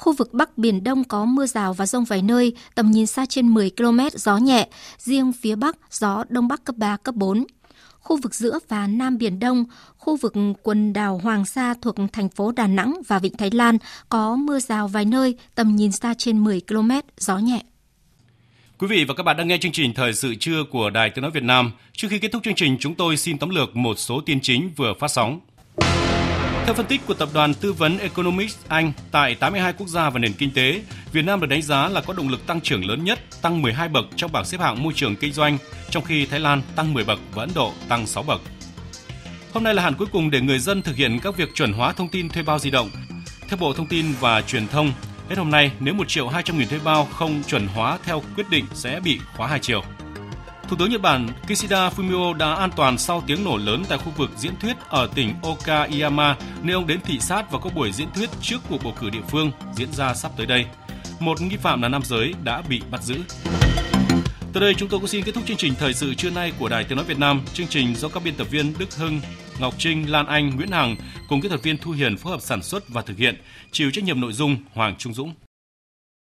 Khu vực Bắc Biển Đông có mưa rào và rông vài nơi, tầm nhìn xa trên 10 km, gió nhẹ. Riêng phía Bắc, gió Đông Bắc cấp 3, cấp 4. Khu vực giữa và Nam Biển Đông, khu vực quần đảo Hoàng Sa thuộc thành phố Đà Nẵng và Vịnh Thái Lan có mưa rào vài nơi, tầm nhìn xa trên 10 km, gió nhẹ. Quý vị và các bạn đang nghe chương trình Thời sự trưa của Đài Tiếng Nói Việt Nam. Trước khi kết thúc chương trình, chúng tôi xin tóm lược một số tin chính vừa phát sóng. Theo phân tích của tập đoàn tư vấn Economics Anh, tại 82 quốc gia và nền kinh tế, Việt Nam được đánh giá là có động lực tăng trưởng lớn nhất, tăng 12 bậc trong bảng xếp hạng môi trường kinh doanh, trong khi Thái Lan tăng 10 bậc và Ấn Độ tăng 6 bậc. Hôm nay là hạn cuối cùng để người dân thực hiện các việc chuẩn hóa thông tin thuê bao di động. Theo Bộ Thông tin và Truyền thông, Hết hôm nay, nếu 1 triệu 200 nghìn thuê bao không chuẩn hóa theo quyết định sẽ bị khóa 2 triệu. Thủ tướng Nhật Bản Kishida Fumio đã an toàn sau tiếng nổ lớn tại khu vực diễn thuyết ở tỉnh Okayama nơi ông đến thị sát và có buổi diễn thuyết trước cuộc bầu cử địa phương diễn ra sắp tới đây. Một nghi phạm là nam giới đã bị bắt giữ. Từ đây chúng tôi cũng xin kết thúc chương trình thời sự trưa nay của Đài Tiếng nói Việt Nam. Chương trình do các biên tập viên Đức Hưng, Ngọc Trinh, Lan Anh, Nguyễn Hằng cùng kỹ thuật viên Thu Hiền phối hợp sản xuất và thực hiện, chịu trách nhiệm nội dung Hoàng Trung Dũng.